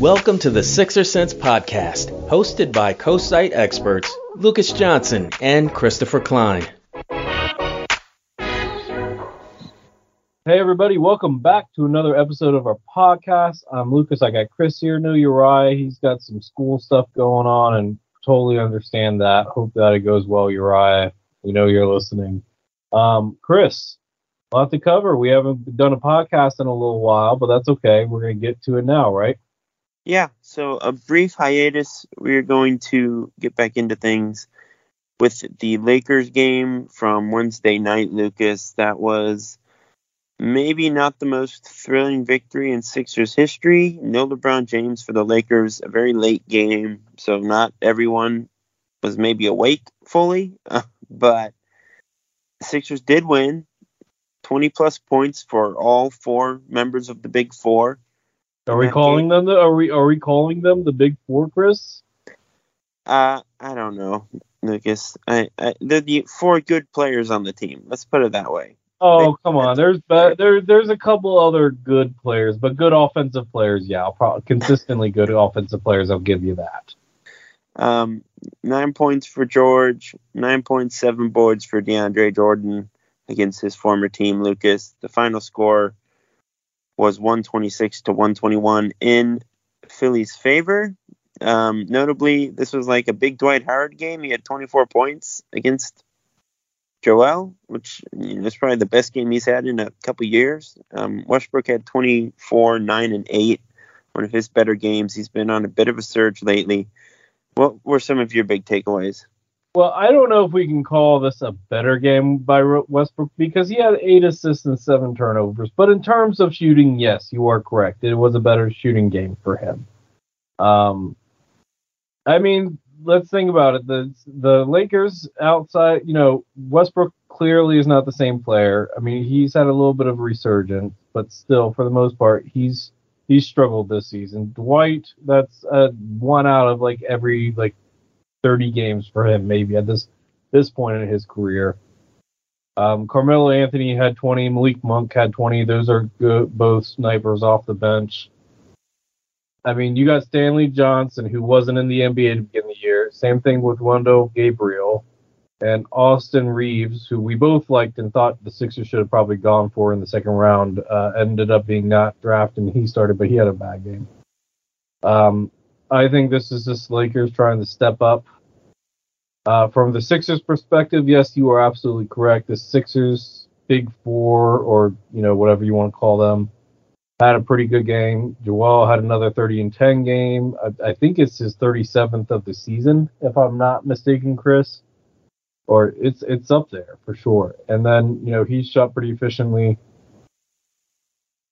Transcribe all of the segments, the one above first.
Welcome to the Sixer Sense podcast, hosted by co-site experts Lucas Johnson and Christopher Klein. Hey everybody, welcome back to another episode of our podcast. I'm Lucas. I got Chris here, new Uriah. He's got some school stuff going on and totally understand that. Hope that it goes well, Uriah. We know you're listening. Um, Chris, a lot to cover. We haven't done a podcast in a little while, but that's okay. We're gonna get to it now, right? Yeah, so a brief hiatus. We're going to get back into things with the Lakers game from Wednesday night, Lucas. That was maybe not the most thrilling victory in Sixers history. No LeBron James for the Lakers, a very late game, so not everyone was maybe awake fully, but Sixers did win. 20 plus points for all four members of the Big Four. Are we calling game. them? The, are we are we calling them the Big Four, Chris? Uh, I don't know, Lucas. I, I they're the four good players on the team. Let's put it that way. Oh they, come on, there's be- there there's a couple other good players, but good offensive players. Yeah, I'll probably consistently good offensive players. I'll give you that. Um, nine points for George, nine point seven boards for DeAndre Jordan against his former team, Lucas. The final score was 126 to 121 in Philly's favor. Um, notably, this was like a big Dwight Howard game. He had 24 points against Joel, which you know, is probably the best game he's had in a couple years. Um, Westbrook had 24, 9, and 8. One of his better games. He's been on a bit of a surge lately. What were some of your big takeaways? Well, I don't know if we can call this a better game by Westbrook because he had eight assists and seven turnovers. But in terms of shooting, yes, you are correct. It was a better shooting game for him. Um, I mean, let's think about it. The the Lakers outside, you know, Westbrook clearly is not the same player. I mean, he's had a little bit of a resurgence, but still, for the most part, he's he's struggled this season. Dwight, that's uh, one out of like every like 30 games for him, maybe at this this point in his career. Um, Carmelo Anthony had 20. Malik Monk had 20. Those are good, both snipers off the bench. I mean, you got Stanley Johnson, who wasn't in the NBA to begin the year. Same thing with Wenyen Gabriel and Austin Reaves, who we both liked and thought the Sixers should have probably gone for in the second round. Uh, ended up being not drafted, and he started, but he had a bad game. Um, I think this is just Lakers trying to step up. Uh, from the Sixers' perspective, yes, you are absolutely correct. The Sixers' big four, or you know whatever you want to call them, had a pretty good game. Joel had another 30 and 10 game. I, I think it's his 37th of the season, if I'm not mistaken, Chris. Or it's it's up there for sure. And then you know he shot pretty efficiently.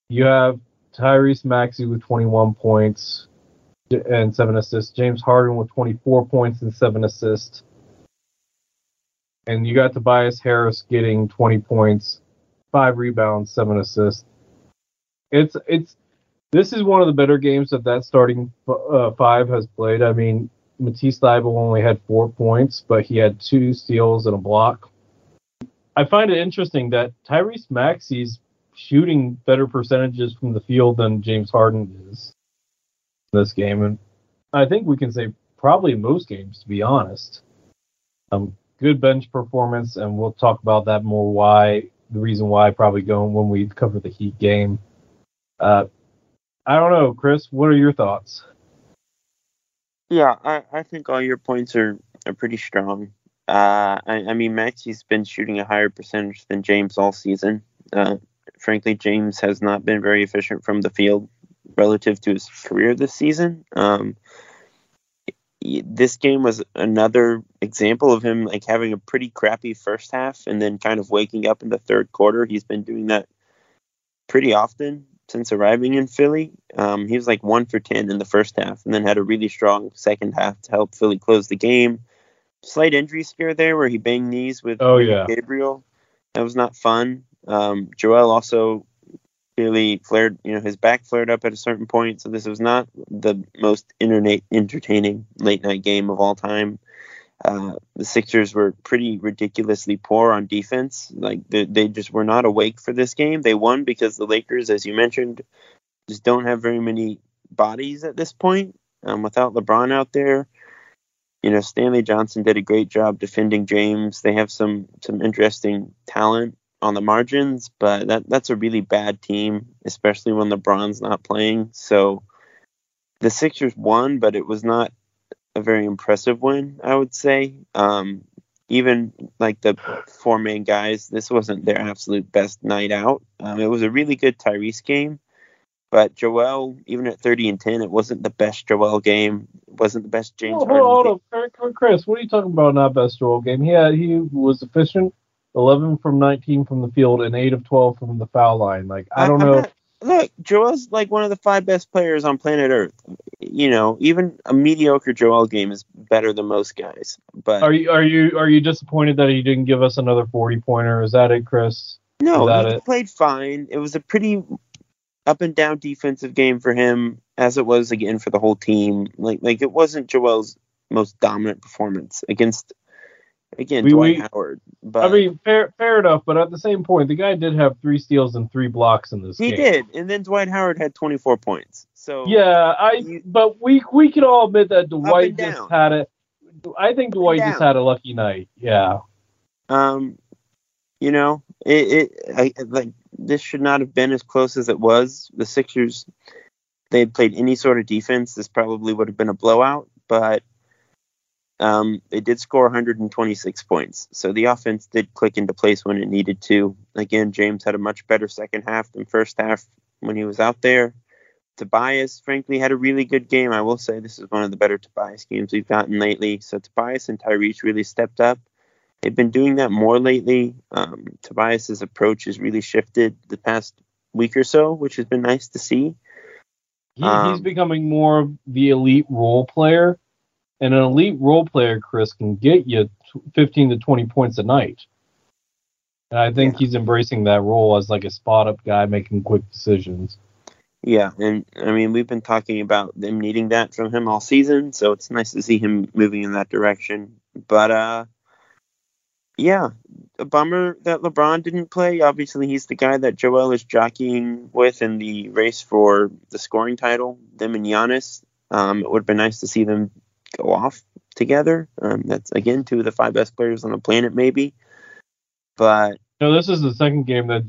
You have Tyrese Maxey with 21 points and seven assists. James Harden with 24 points and seven assists. And you got Tobias Harris getting 20 points, five rebounds, seven assists. It's it's this is one of the better games that that starting uh, five has played. I mean, Matisse Thybulle only had four points, but he had two steals and a block. I find it interesting that Tyrese Maxey's shooting better percentages from the field than James Harden is this game, and I think we can say probably most games, to be honest. Um, good bench performance, and we'll talk about that more. Why the reason why probably going when we cover the Heat game. Uh, I don't know, Chris. What are your thoughts? Yeah, I, I think all your points are are pretty strong. Uh, I, I mean, Maxey's been shooting a higher percentage than James all season. Uh, frankly, James has not been very efficient from the field relative to his career this season. Um, this game was another example of him like having a pretty crappy first half and then kind of waking up in the third quarter. He's been doing that pretty often since arriving in Philly. Um, he was like one for ten in the first half, and then had a really strong second half to help Philly close the game. Slight injury scare there where he banged knees with oh, yeah. Gabriel. That was not fun. Um, Joel also clearly flared, you know, his back flared up at a certain point. So this was not the most internet entertaining late night game of all time. Uh, the Sixers were pretty ridiculously poor on defense. Like they, they just were not awake for this game. They won because the Lakers, as you mentioned, just don't have very many bodies at this point. Um, without LeBron out there, you know Stanley Johnson did a great job defending James. They have some some interesting talent on the margins, but that that's a really bad team, especially when LeBron's not playing. So the Sixers won, but it was not a very impressive win, I would say. Um, even like the four main guys, this wasn't their absolute best night out. Um, it was a really good Tyrese game, but Joel, even at 30 and 10, it wasn't the best Joel game. It wasn't the best James. Hold, hold on, Chris, what are you talking about? Not best Joel game? Yeah, he was efficient 11 from 19 from the field and 8 of 12 from the foul line. Like, I don't I, know. Not, look, Joel's like one of the five best players on planet Earth. You know, even a mediocre Joel game is better than most guys. But are you are you are you disappointed that he didn't give us another 40 pointer? Is that it, Chris? No, he it? played fine. It was a pretty up and down defensive game for him, as it was again for the whole team. Like like it wasn't Joel's most dominant performance against Again, we, Dwight we, Howard. But I mean, fair, fair enough. But at the same point, the guy did have three steals and three blocks in this he game. He did, and then Dwight Howard had 24 points. So yeah, I. You, but we we can all admit that Dwight just had it. I think Dwight just had a lucky night. Yeah. Um, you know, it, it I, like this should not have been as close as it was. The Sixers, they had played any sort of defense, this probably would have been a blowout. But um, they did score 126 points. So the offense did click into place when it needed to. Again, James had a much better second half than first half when he was out there. Tobias, frankly, had a really good game. I will say this is one of the better Tobias games we've gotten lately. So Tobias and Tyrese really stepped up. They've been doing that more lately. Um, Tobias's approach has really shifted the past week or so, which has been nice to see. He, um, he's becoming more of the elite role player and an elite role player, Chris, can get you 15 to 20 points a night. And I think yeah. he's embracing that role as like a spot up guy making quick decisions. Yeah, and I mean we've been talking about them needing that from him all season, so it's nice to see him moving in that direction. But uh yeah, a bummer that LeBron didn't play. Obviously, he's the guy that Joel is jockeying with in the race for the scoring title. Them and Giannis. Um, it would have been nice to see them go off together. Um, that's again two of the five best players on the planet, maybe. But no, this is the second game that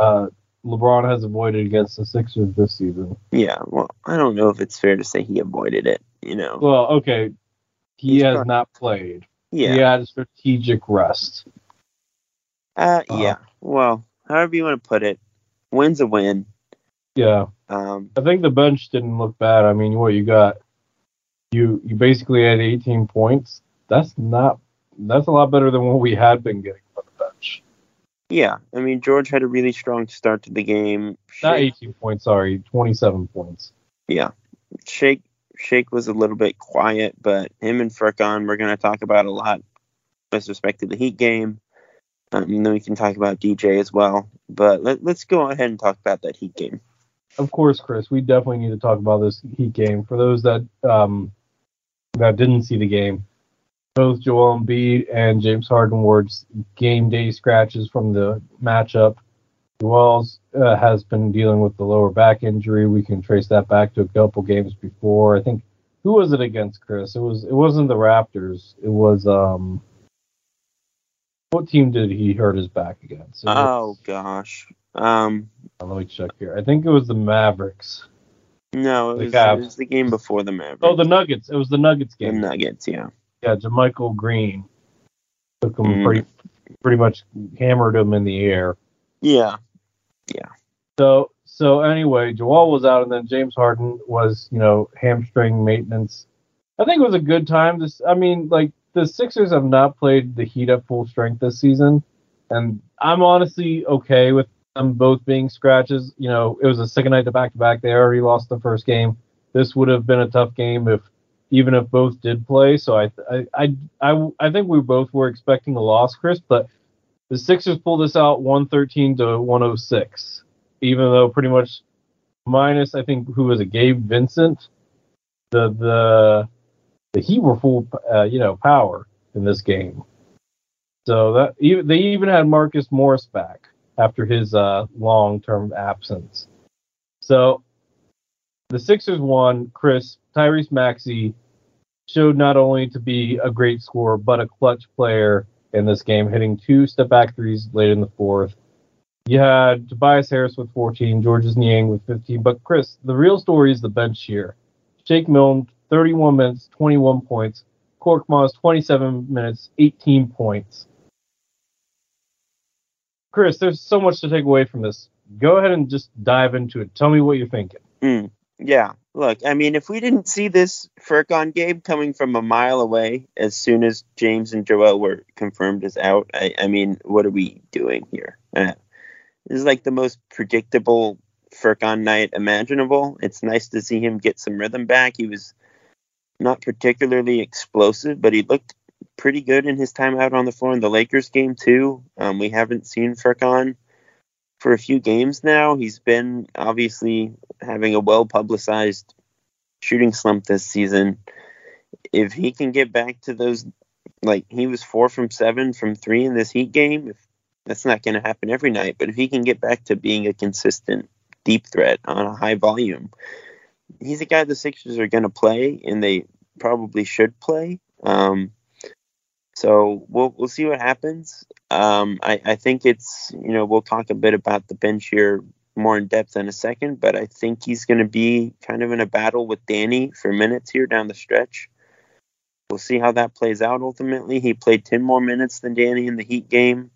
uh, LeBron has avoided against the Sixers this season. Yeah, well, I don't know if it's fair to say he avoided it. You know. Well, okay, he He's has probably, not played. Yeah, he had a strategic rest. Uh, uh, yeah. Well, however you want to put it, win's a win. Yeah. Um, I think the bench didn't look bad. I mean, what you got? You you basically had 18 points. That's not that's a lot better than what we had been getting from the bench. Yeah, I mean George had a really strong start to the game. Not 18 points, sorry, 27 points. Yeah, Shake Shake was a little bit quiet, but him and Furkan we're going to talk about a lot with respect to the Heat game. Um, and then we can talk about DJ as well. But let, let's go ahead and talk about that Heat game. Of course, Chris. We definitely need to talk about this Heat game. For those that um, that didn't see the game, both Joel Embiid and James Harden were game day scratches from the matchup. Joel uh, has been dealing with the lower back injury. We can trace that back to a couple games before. I think who was it against, Chris? It was it wasn't the Raptors. It was um what team did he hurt his back against? oh gosh. Um let me check here. I think it was the Mavericks. No, it was, it was, the game before the Mavericks. Oh, the Nuggets. It was the Nuggets game. The Nuggets, yeah. yeah, JaMychal Green took him Mm. pretty pretty much hammered him in the air. Yeah, yeah. So so anyway, Joel was out, and then James Harden was you know hamstring maintenance. I think it was a good time. This I mean like the Sixers have not played the Heat at full strength this season, and I'm honestly okay with them both being scratches. You know, it was a second night to back to back. They already lost the first game. This would have been a tough game if even if both did play. So I I I I, I think we both were expecting a loss, Chris, but the Sixers pulled this out 113 to 106 even though pretty much minus I think who was it Gabe Vincent, the the the Heat were full uh, you know power in this game. So that they even had Marcus Morris back after his uh, long term absence. So the Sixers won. Chris Tyrese Maxey showed not only to be a great scorer but a clutch player in this game, hitting two step back threes late in the fourth. You had Tobias Harris with 14, Georges Niang with 15. But Chris, the real story is the bench here. Shake Milton, 31 minutes, 21 points. Korkmaz, 27 minutes, 18 points. Chris, there's so much to take away from this. Go ahead and just dive into it. Tell me what you're thinking. Mm, yeah. Look, I mean, if we didn't see this Furkan game coming from a mile away as soon as James and Joel were confirmed as out, I, I mean, what are we doing here? Uh, this is like the most predictable Furkan night imaginable. It's nice to see him get some rhythm back. He was not particularly explosive, but he looked pretty good in his time out on the floor in the Lakers game too. Um, we haven't seen Furkan for a few games now. He's been obviously having a well publicized shooting slump this season. If he can get back to those, like he was four from seven from three in this Heat game, if that's not going to happen every night, but if he can get back to being a consistent deep threat on a high volume, he's a guy the Sixers are going to play, and they probably should play. Um, so we'll we'll see what happens. Um, I, I think it's you know we'll talk a bit about the bench here more in depth in a second, but I think he's going to be kind of in a battle with Danny for minutes here down the stretch. We'll see how that plays out ultimately. He played 10 more minutes than Danny in the Heat game.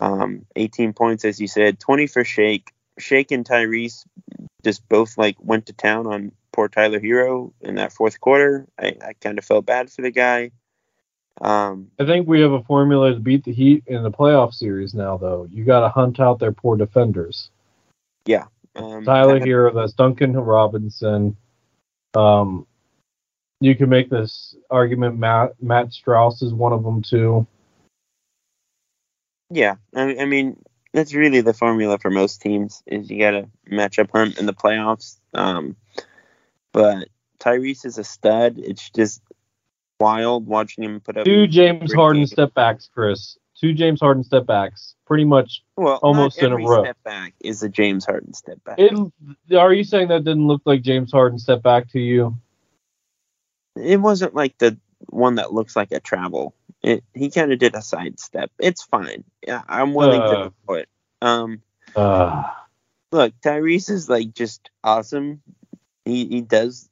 Um, 18 points, as you said, 20 for Shake. Shake and Tyrese just both like went to town on poor Tyler Herro in that fourth quarter. I, I kind of felt bad for the guy. Um, I think we have a formula to beat the Heat in the playoff series now, though. You got to hunt out their poor defenders. yeah. Um, Tyler I- Herro, that's Duncan Robinson. Um, you can make this argument. Matt Matt Strus is one of them too. Yeah, I, I mean that's really the formula for most teams is you got to match up hunt in the playoffs. Um, but Tyrese is a stud. It's just wild watching him put up Two James Harden games. step backs, Chris. Two James Harden step backs. Pretty much. well, almost in a row. Step back is a James Harden step back. It, are you saying that didn't look like James Harden step back to you? it wasn't like the one that looks like a travel. It, he kind of did a sidestep. It's fine. Yeah, I'm willing Uh. to do it. Um, Uh, look, Tyrese is like just awesome. He he does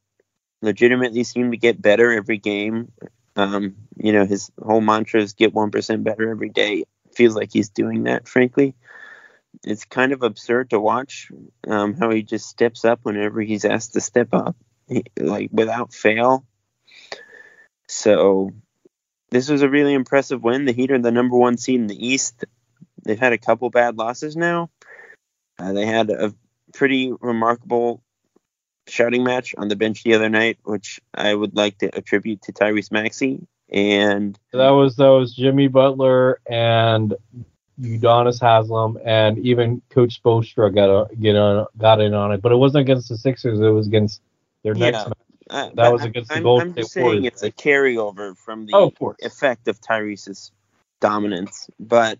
legitimately seem to get better every game. Um, you know, his whole mantra is get one percent better every day. Feels like he's doing that, frankly. It's kind of absurd to watch um, how he just steps up whenever he's asked to step up, he, like without fail. So this was a really impressive win. The Heat are the number one seed in the East. They've had a couple bad losses now. Uh, they had a pretty remarkable shouting match on the bench the other night, which I would like to attribute to Tyrese Maxey. And that was that was Jimmy Butler and Udonis Haslam and even Coach Spoelstra got a, get on got in on it, but it wasn't against the Sixers. It was against their next Yeah. match. uh, That was against the I'm, Golden I'm just State saying Warriors, it's a carryover from the Oh, of effect of Tyrese's dominance. But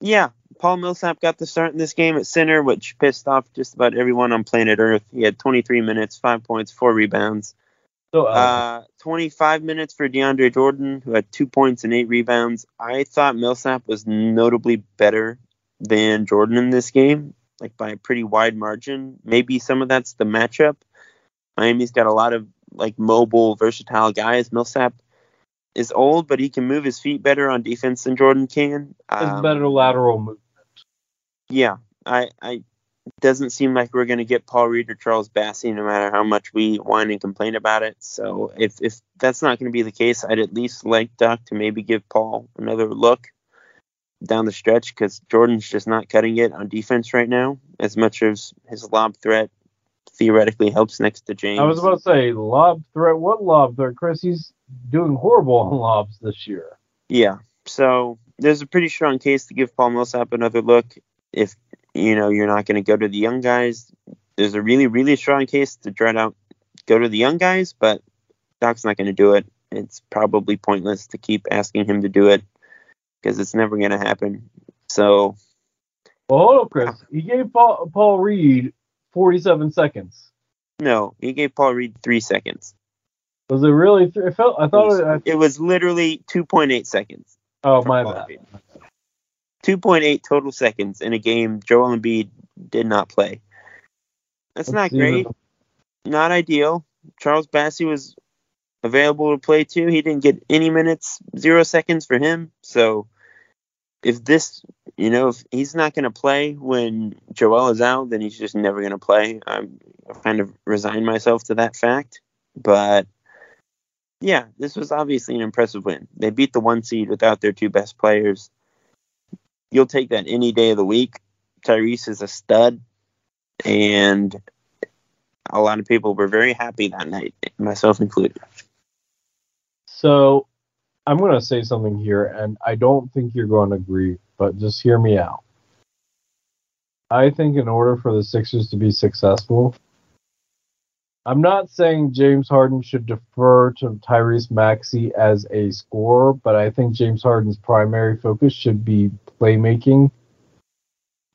yeah, Paul Millsap got the start in this game at center, which pissed off just about everyone on planet Earth. He had 23 minutes, five points, four rebounds. So uh, Uh, 25 minutes for DeAndre Jordan, who had two points and eight rebounds. I thought Millsap was notably better than Jordan in this game, like by a pretty wide margin. Maybe some of that's the matchup. Miami's got a lot of like mobile, versatile guys. Millsap is old, but he can move his feet better on defense than Jordan can. Um, better lateral move. Yeah, I, I doesn't seem like we're going to get Paul Reed or Charles Bassey, no matter how much we whine and complain about it. So if if that's not going to be the case, I'd at least like Doc to maybe give Paul another look down the stretch because Jordan's just not cutting it on defense right now. As much as his lob threat theoretically helps next to James. I was about to say lob threat. What lob threat, Chris? He's doing horrible on lobs this year. Yeah. So there's a pretty strong case to give Paul Millsap another look. If you know you're not going to go to the young guys, there's a really really strong case to try to go to the young guys, but Doc's not going to do it. It's probably pointless to keep asking him to do it because it's never going to happen. So Well, hold up, Chris. He gave Paul, Paul Reed 47 seconds. no, he gave Paul Reed three seconds. Was it really? Th- it felt. I thought. It, I, It was literally 2.8 seconds. oh my Paul bad. Reed. 2.8 total seconds in a game Joel Embiid did not play. That's not Let's great. Not ideal. Charles Bassey was available to play too. He didn't get any minutes, zero seconds for him. So if this, you know, if he's not going to play when Joel is out, then he's just never going to play. I'm I've kind of resigned myself to that fact. But yeah, this was obviously an impressive win. They beat the one seed without their two best players. You'll take that any day of the week. Tyrese is a stud, and a lot of people were very happy that night, myself included. So, I'm going to say something here, and I don't think you're going to agree, but just hear me out. I think in order for the Sixers to be successful, I'm not saying James Harden should defer to Tyrese Maxey as a scorer, but I think James Harden's primary focus should be playmaking,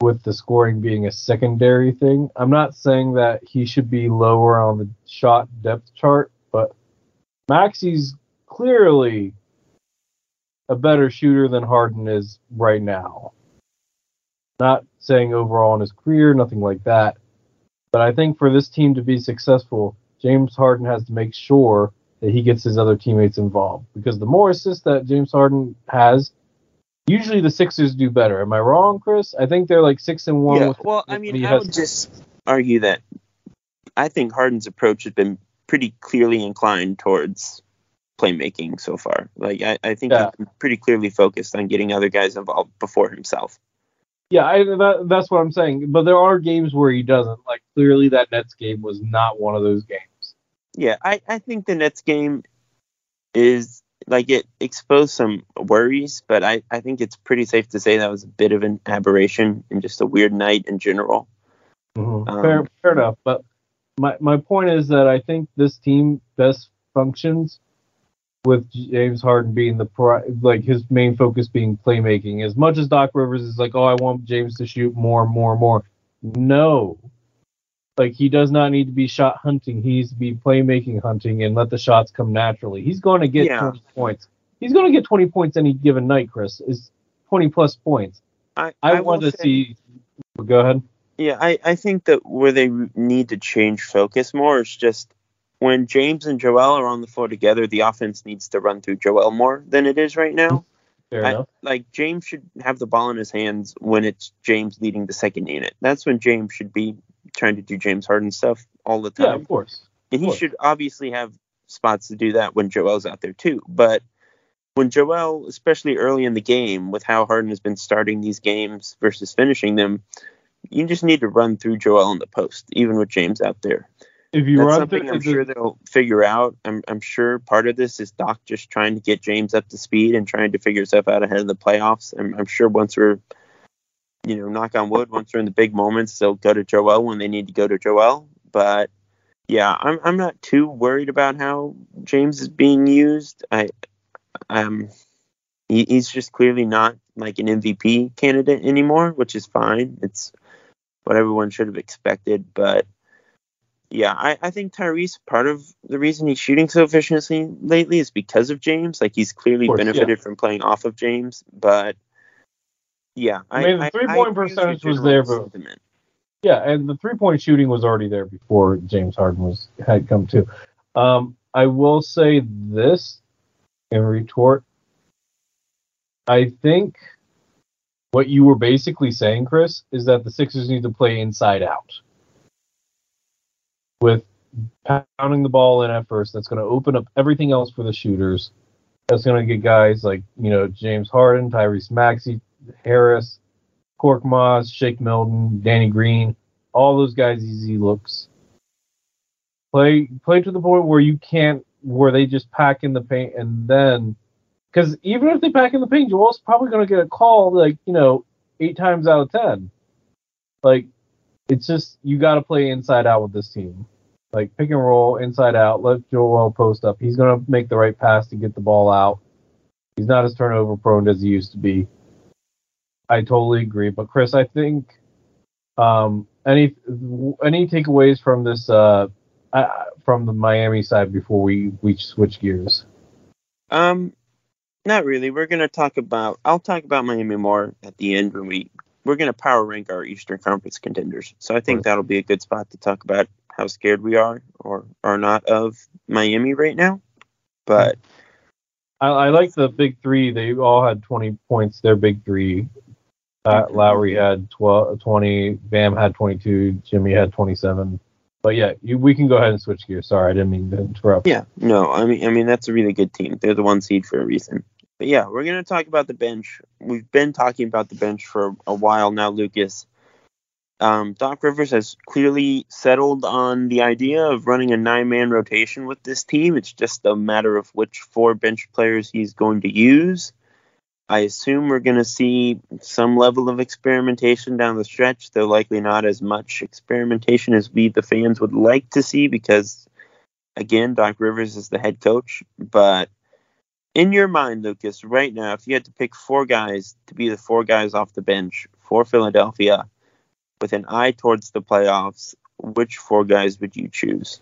with the scoring being a secondary thing. I'm not saying that he should be lower on the shot depth chart, but Maxey's clearly a better shooter than Harden is right now. Not saying overall in his career, nothing like that. But I think for this team to be successful, James Harden has to make sure that he gets his other teammates involved. Because the more assists that James Harden has, usually the Sixers do better. Am I wrong, Chris? I think they're like six and one. Yeah, with, well, I mean, I has- would just argue that I think Harden's approach has been pretty clearly inclined towards playmaking so far. Like, I, I think Yeah. he's pretty clearly focused on getting other guys involved before himself. Yeah, I, that, that's what I'm saying. But there are games where he doesn't. Like clearly, that Nets game was not one of those games. Yeah, I, I think the Nets game is like it exposed some worries, but I, I think it's pretty safe to say that was a bit of an aberration and just a weird night in general. Um, fair, fair enough. But my my point is that I think this team best functions with James Harden being the pri- like his main focus being playmaking. As much as Doc Rivers is like, oh, I want James to shoot more, more, more. No, like he does not need to be shot hunting. He needs to be playmaking hunting and let the shots come naturally. He's going to get Yeah. 20 points. He's going to get 20 points any given night. Chris is 20 plus points. I, I, will want to say- see. Go ahead. Yeah, I, I think that where they need to change focus more is just when James and Joel are on the floor together, the offense needs to run through Joel more than it is right now. Fair I- enough. Like James should have the ball in his hands when it's James leading the second unit. That's when James should be trying to do James Harden stuff all the time. Yeah, of course. and he course. should obviously have spots to do that when Joel's out there too. But when Joel, especially early in the game, with how Harden has been starting these games versus finishing them, you just need to run through Joel in the post, even with James out there. If you That's run something I'm sure they'll figure out. I'm, I'm sure part of this is Doc just trying to get James up to speed and trying to figure stuff out ahead of the playoffs. I'm, I'm sure once we're, you know, knock on wood, once we're in the big moments, they'll go to Joel when they need to go to Joel. But yeah, I'm, I'm not too worried about how James is being used. I, um, he, he's just clearly not like an MVP candidate anymore, which is fine. It's what everyone should have expected, but yeah, I, I think Tyrese, part of the reason he's shooting so efficiently lately is because of James. Like he's clearly course, benefited from playing off of James, but yeah, I mean, the with your percentage was there, but- sentiment. Yeah, and the three point shooting was already there before James Harden was had come to. Um, I will say this: in retort, I think what you were basically saying, Chris, is that the Sixers need to play inside out. With pounding the ball in at first, that's going to open up everything else for the shooters. That's going to get guys like, you know, James Harden, Tyrese Maxey, Harris, Korkmaz, Shake Milton, Danny Green, all those guys easy looks. Play play to the point where you can't where they just pack in the paint and then because even if they pack in the paint, Joel's probably going to get a call like you know eight times out of ten. Like it's just you got to play inside out with this team. Like pick and roll inside out. Let Joel post up. He's to make the right pass to get the ball out. He's not as turnover prone as he used to be. I totally agree. But Chris, I think um, any any takeaways from this uh, uh, from the Miami side before we we switch gears? Um, not really. We're gonna talk about. I'll talk about Miami more at the end when we we're gonna power rank our Eastern Conference contenders. So I think right. that'll be a good spot to talk about how scared we are or are not of Miami right now. But I, I like the big three. They all had 20 points. Their big three. Uh, Lowry had 12, 20. Bam had 22. Jimmy had 27. But yeah, you, we can go ahead and switch gears. Sorry, I didn't mean to interrupt. Yeah, no, I mean, I mean that's a really good team. They're the one seed for a reason. But yeah, we're gonna talk about the bench. We've been talking about the bench for a while now, Lucas. Um, Doc Rivers has clearly settled on the idea of running a nine-man rotation with this team. It's just a matter of which four bench players he's going to use. I assume we're going to see some level of experimentation down the stretch, though likely not as much experimentation as we, the fans, would like to see because, again, Doc Rivers is the head coach. But in your mind, Lucas, right now, if you had to pick four guys to be the four guys off the bench for Philadelphia with an eye towards the playoffs, which four guys would you choose?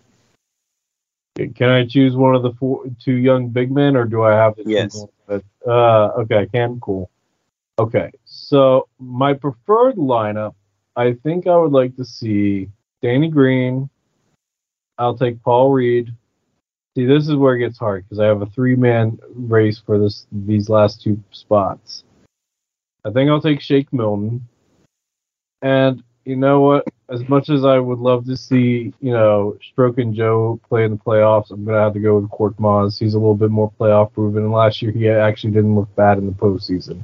Can I choose one of the four, two young big men, or do I have to? Yes. Uh, okay, I can. Cool. Okay, so my preferred lineup, I think I would like to see Danny Green. I'll take Paul Reed. See, this is where it gets hard because I have a three-man race for this these last two spots. I think I'll take Shake Milton. And you know what? As much as I would love to see, you know, Stroking Joe play in the playoffs, I'm gonna have to go with Korkmaz. He's a little bit more playoff proven, and last year he actually didn't look bad in the postseason.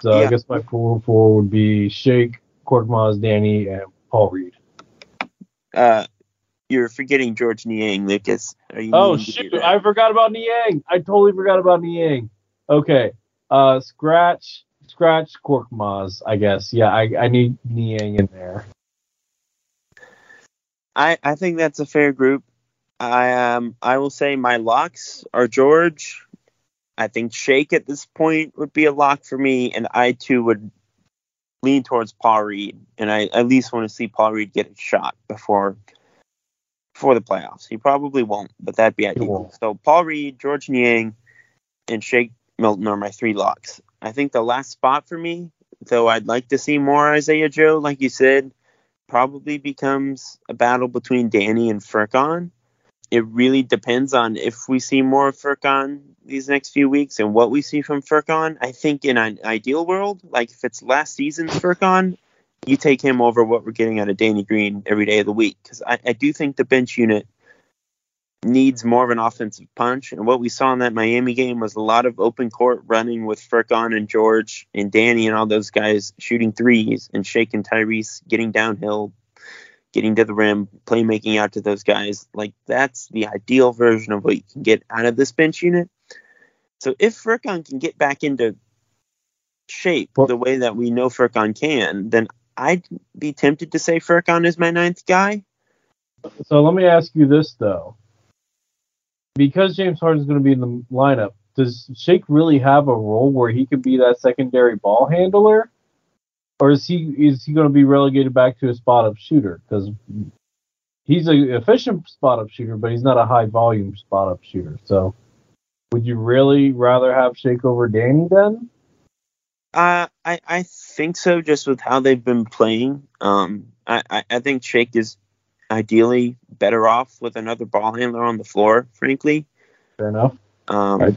So yeah. I guess my four four would be Shake, Korkmaz, Danny, and Paul Reed. Uh, you're forgetting George Niang, Lucas. oh shoot! I forgot about Niang. I totally forgot about Niang. Okay. Uh, scratch scratch Korkmaz, I guess. Yeah, I, I need Niang in there. I I think that's a fair group. I um I will say my locks are George. I think Shake at this point would be a lock for me, and I too would lean towards Paul Reed, and I at least want to see Paul Reed get a shot before before the playoffs. He probably won't, but that'd be ideal. So Paul Reed, George Niang, and Shake Milton are my three locks. I think the last spot for me, though I'd like to see more Isaiah Joe, like you said, probably becomes a battle between Danny and Furkan. It really depends on if we see more of Furkan these next few weeks and what we see from Furkan. I think in an ideal world, like if it's last season's Furkan, you take him over what we're getting out of Danny Green every day of the week. Because I, I do think the bench unit – needs more of an offensive punch. And what we saw in that Miami game was a lot of open court running with Furkan and George and Danny and all those guys shooting threes and shaking Tyrese, getting downhill, getting to the rim, playmaking out to those guys. Like that's the ideal version of what you can get out of this bench unit. So if Furkan can get back into shape the way that we know Furkan can, then I'd be tempted to say Furkan is my ninth guy. So let me ask you this though because James Harden is going to be in the lineup, does Shake really have a role where he could be that secondary ball handler, or is he is he going to be relegated back to a spot up shooter? Because he's an efficient spot up shooter, but he's not a high volume spot up shooter. So, would you really rather have Shake over Danny then? Uh, I I think so. Just with how they've been playing, um, I I, I think Shake is ideally better off with another ball handler on the floor, frankly. Fair enough. Um, Right.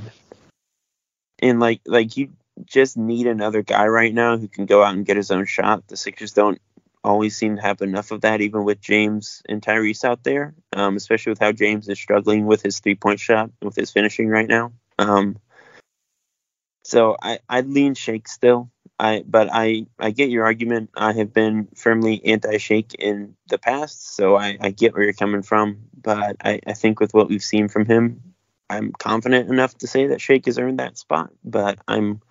and like like you just need another guy right now who can go out and get his own shot. The Sixers don't always seem to have enough of that, even with James and Tyrese out there. Um, especially with how James is struggling with his three point shot, and with his finishing right now. Um, so I I'd lean Shake still. I but I I get your argument. I have been firmly anti Shake in the past, so I, I get where you're coming from. But I, I think with what we've seen from him, I'm confident enough to say that Shake has earned that spot. But I'm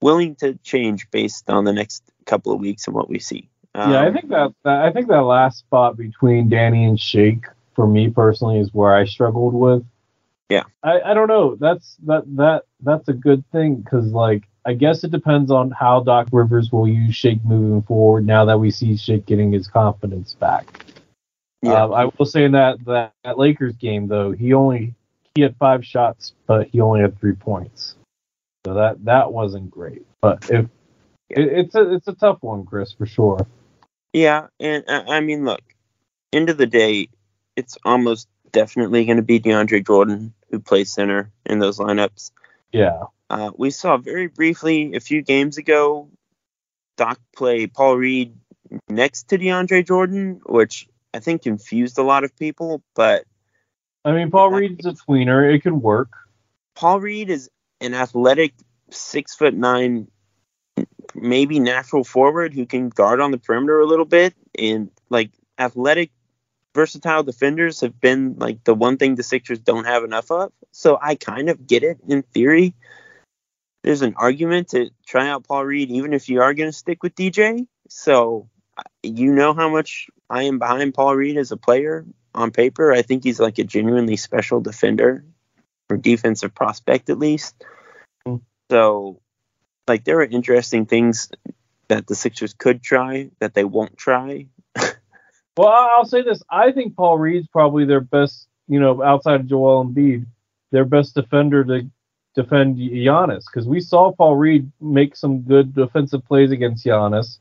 willing to change based on the next couple of weeks and what we see. yeah, I Um, think that, that I think that last spot between Danny and Shake for me personally is where I struggled with. Yeah. I, I don't know. That's that that that's a good thing because like I guess it depends on how Doc Rivers will use Shake moving forward. Now that we see Shake getting his confidence back. Yeah. Um, I will say in that, that that Lakers game though, he only he had five shots, but he only had three points. So that that wasn't great. But if it, it's a it's a tough one, Chris, for sure. Yeah, and uh, I mean, look, end of the day, it's almost definitely going to be DeAndre Jordan who plays center in those lineups. Yeah. Uh, we saw very briefly a few games ago Doc play Paul Reed next to DeAndre Jordan, which I think confused a lot of people. But I mean, Paul Reed's a tweener. It could work. Paul Reed is an athletic six foot nine, maybe natural forward who can guard on the perimeter a little bit, and like athletic, versatile defenders have been like the one thing the Sixers don't have enough of. So I kind of get it in theory. There's an argument to try out Paul Reed, even if you are going to stick with DJ. So you know how much I am behind Paul Reed as a player on paper. I think he's like a genuinely special defender or defensive prospect at least. Mm. So, like, there are interesting things that the Sixers could try that they won't try. Well, I'll say this: I think Paul Reed's probably their best, you know, outside of Joel Embiid, their best defender to defend Giannis because we saw Paul Reed make some good defensive plays against Giannis,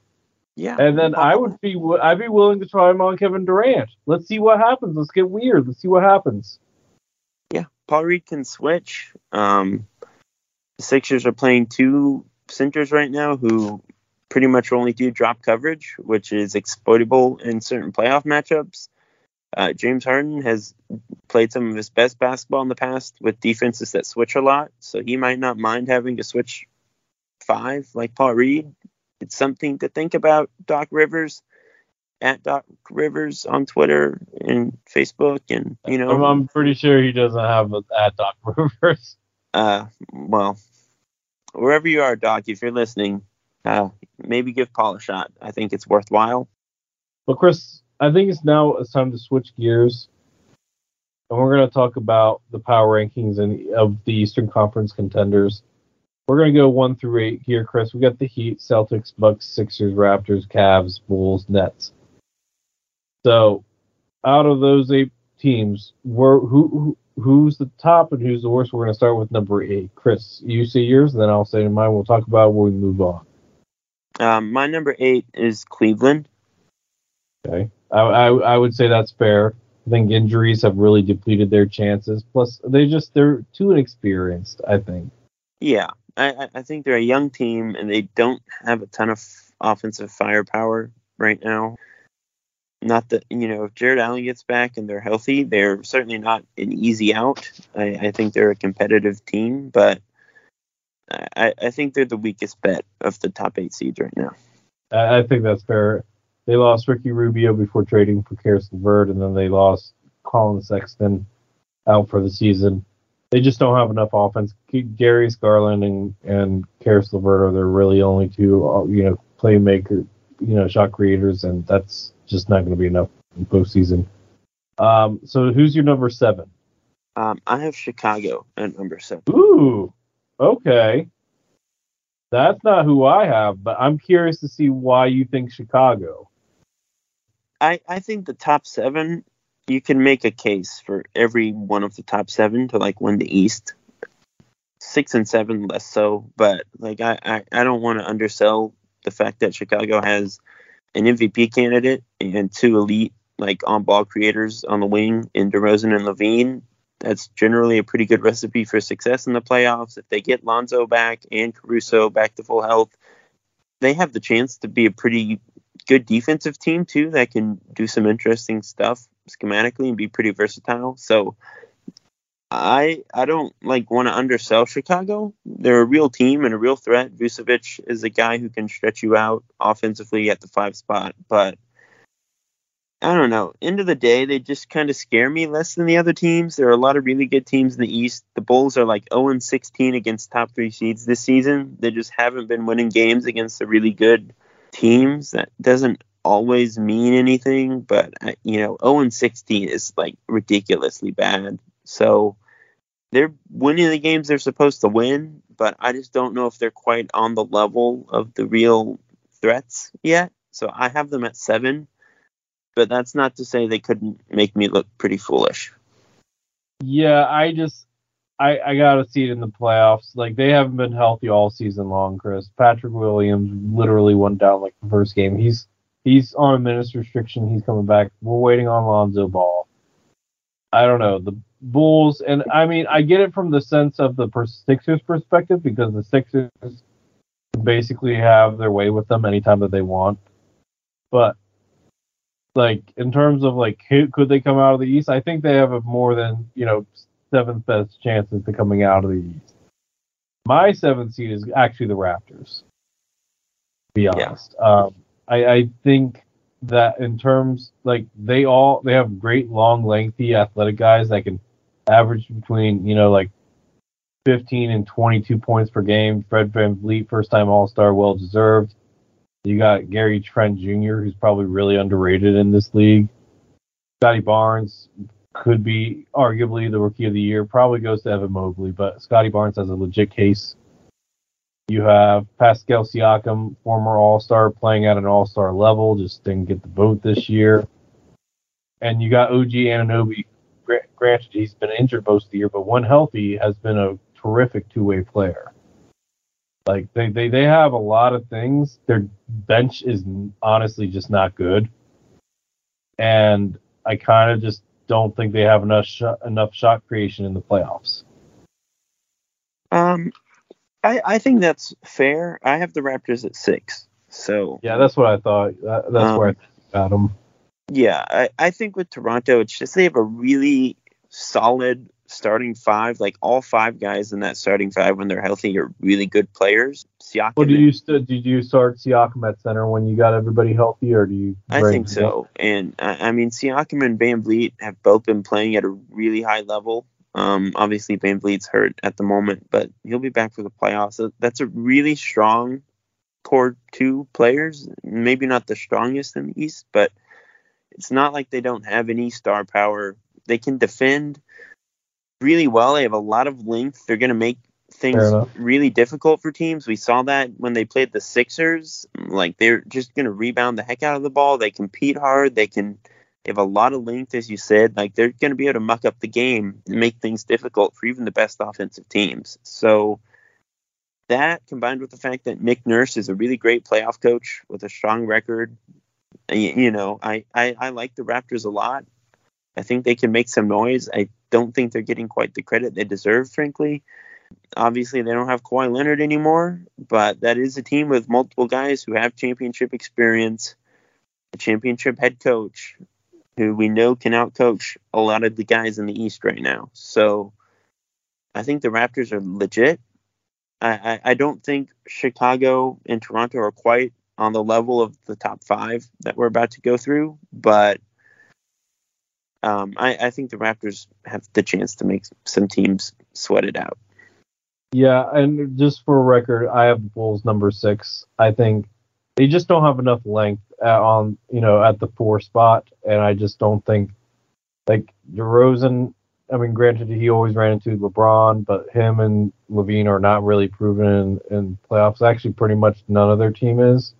Yeah, and then I would be I'd be willing to try him on Kevin Durant. Let's see what happens. Let's get weird. Let's see what happens. yeah, Paul Reed can switch. Um, the Sixers are playing two centers right now who pretty much only do drop coverage, which is exploitable in certain playoff matchups. Uh, James Harden has played some of his best basketball in the past with defenses that switch a lot, so he might not mind having to switch five like Paul Reed. It's something to think about. Doc Rivers at Doc Rivers on Twitter and Facebook, and you know, I'm, I'm pretty sure he doesn't have a, at Doc Rivers. uh, well, wherever you are, Doc, if you're listening, uh, maybe give Paul a shot. I think it's worthwhile. But Chris, I think it's now it's time to switch gears, and we're going to talk about the power rankings and of the Eastern Conference contenders. We're going to go one through eight here, Chris. We got the Heat, Celtics, Bucks, Sixers, Raptors, Cavs, Bulls, Nets. So, out of those eight teams, where who, who who's the top and who's the worst? We're going to start with number eight. Chris, you say yours, and then I'll say mine. We'll talk about it when we move on. Um, my number eight is Cleveland. Okay. I, I I would say that's fair. I think injuries have really depleted their chances. Plus, they just they're too inexperienced. I think. Yeah, I, I- I think they're a young team and they don't have a ton of offensive firepower right now. Not that you know, if Jarrett Allen gets back and they're healthy, they're certainly not an easy out. I, I think they're a competitive team, but I, I think they're the weakest bet of the top eight seeds right now. I, I think that's fair. They lost Ricky Rubio before trading for Caris LeVert, and then they lost Collin Sexton out for the season. They just don't have enough offense. Darius Garland and and Caris LeVert are their really only two, uh, you know, playmaker, you know, shot creators, and that's just not going to be enough in postseason. Um, so who's your number seven? Um, I have Chicago at number seven. Ooh, okay. That's not who I have, but I'm curious to see why you think Chicago. I, I think the top seven, you can make a case for every one of the top seven to like win the East. Six and seven less so, but like I, I, I don't want to undersell the fact that Chicago has an MVP candidate and two elite like on ball creators on the wing in DeRozan and LaVine. That's generally a pretty good recipe for success in the playoffs. If they get Lonzo back and Caruso back to full health, they have the chance to be a pretty good defensive team too that can do some interesting stuff schematically and be pretty versatile. So I I don't like want to undersell Chicago. They're a real team and a real threat. Vucevic is a guy who can stretch you out offensively at the five spot, but I don't know. End of the day, they just kind of scare me less than the other teams. There are a lot of really good teams in the East. The Bulls are like 0 16 against top three seeds this season. They just haven't been winning games against the really good teams. That doesn't always mean anything, but uh, you know, 0 16 is like ridiculously bad. So they're winning the games they're supposed to win, but I just don't know if they're quite on the level of the real threats yet. So I have them at seven but that's not to say they couldn't make me look pretty foolish. Yeah, I just I I gotta see it in the playoffs. Like they haven't been healthy all season long, Chris. Patrick Williams literally went down like the first game. He's he's on a minutes restriction. He's coming back. We're waiting on Lonzo Ball. I don't know the Bulls, and I mean I get it from the sense of the Sixers perspective because the Sixers basically have their way with them anytime that they want. But like in terms of like who, could they come out of the East? I think they have a more than you know seventh best chances to coming out of the East. My seventh seed is actually the Raptors. To be honest, yeah. um, I, I think that in terms like they all they have great long lengthy athletic guys that can average between you know like 15 and 22 points per game. Fred VanVleet, first time All Star, well deserved. You got Gary Trent Jr., who's probably really underrated in this league. Scotty Barnes could be arguably the rookie of the year. Probably goes to Evan Mobley, but Scotty Barnes has a legit case. You have Pascal Siakam, former All Star, playing at an All Star level, just didn't get the vote this year. And you got OG Anunoby. Granted, he's been injured most of the year, but when healthy, has been a terrific two way player. Like they, they, they have a lot of things. Their bench is honestly just not good. And I kind of just don't think they have enough sh- enough shot creation in the playoffs. Um, I I think that's fair. I have the Raptors at six. So yeah, that's what I thought. That, that's um, where I got them. Yeah, I I think with Toronto, it's just they have a really solid starting five, like all five guys in that starting five when they're healthy are really good players. Siakam. Well, did you st- did you start Siakam at center when you got everybody healthy, or do you? I think so. And I, I mean, Siakam and VanVleet have both been playing at a really high level. Um, obviously, VanVleet's hurt at the moment, but he'll be back for the playoffs. So that's a really strong core two players. Maybe not the strongest in the East, but it's not like they don't have any star power. They can defend really well. They have a lot of length. They're going to make things really difficult for teams. We saw that when they played the Sixers. Like they're just going to rebound the heck out of the ball. They compete hard. They can. They have a lot of length, as you said. Like they're going to be able to muck up the game and make things difficult for even the best offensive teams. So that combined with the fact that Nick Nurse is a really great playoff coach with a strong record, you know, I, I, I like the Raptors a lot. I think they can make some noise. I don't think they're getting quite the credit they deserve, frankly. Obviously, they don't have Kawhi Leonard anymore, but that is a team with multiple guys who have championship experience, a championship head coach who we know can outcoach a lot of the guys in the East right now. So I think the Raptors are legit. I, I, I don't think Chicago and Toronto are quite on the level of the top five that we're about to go through, but um, I, I think the Raptors have the chance to make some teams sweat it out. Yeah, and just for record, I have the Bulls number six. I think they just don't have enough length at, on you know at the four spot, and I just don't think like DeRozan. I mean, granted, he always ran into LeBron, but him and LaVine are not really proven in, in playoffs. Actually, pretty much none of their team is.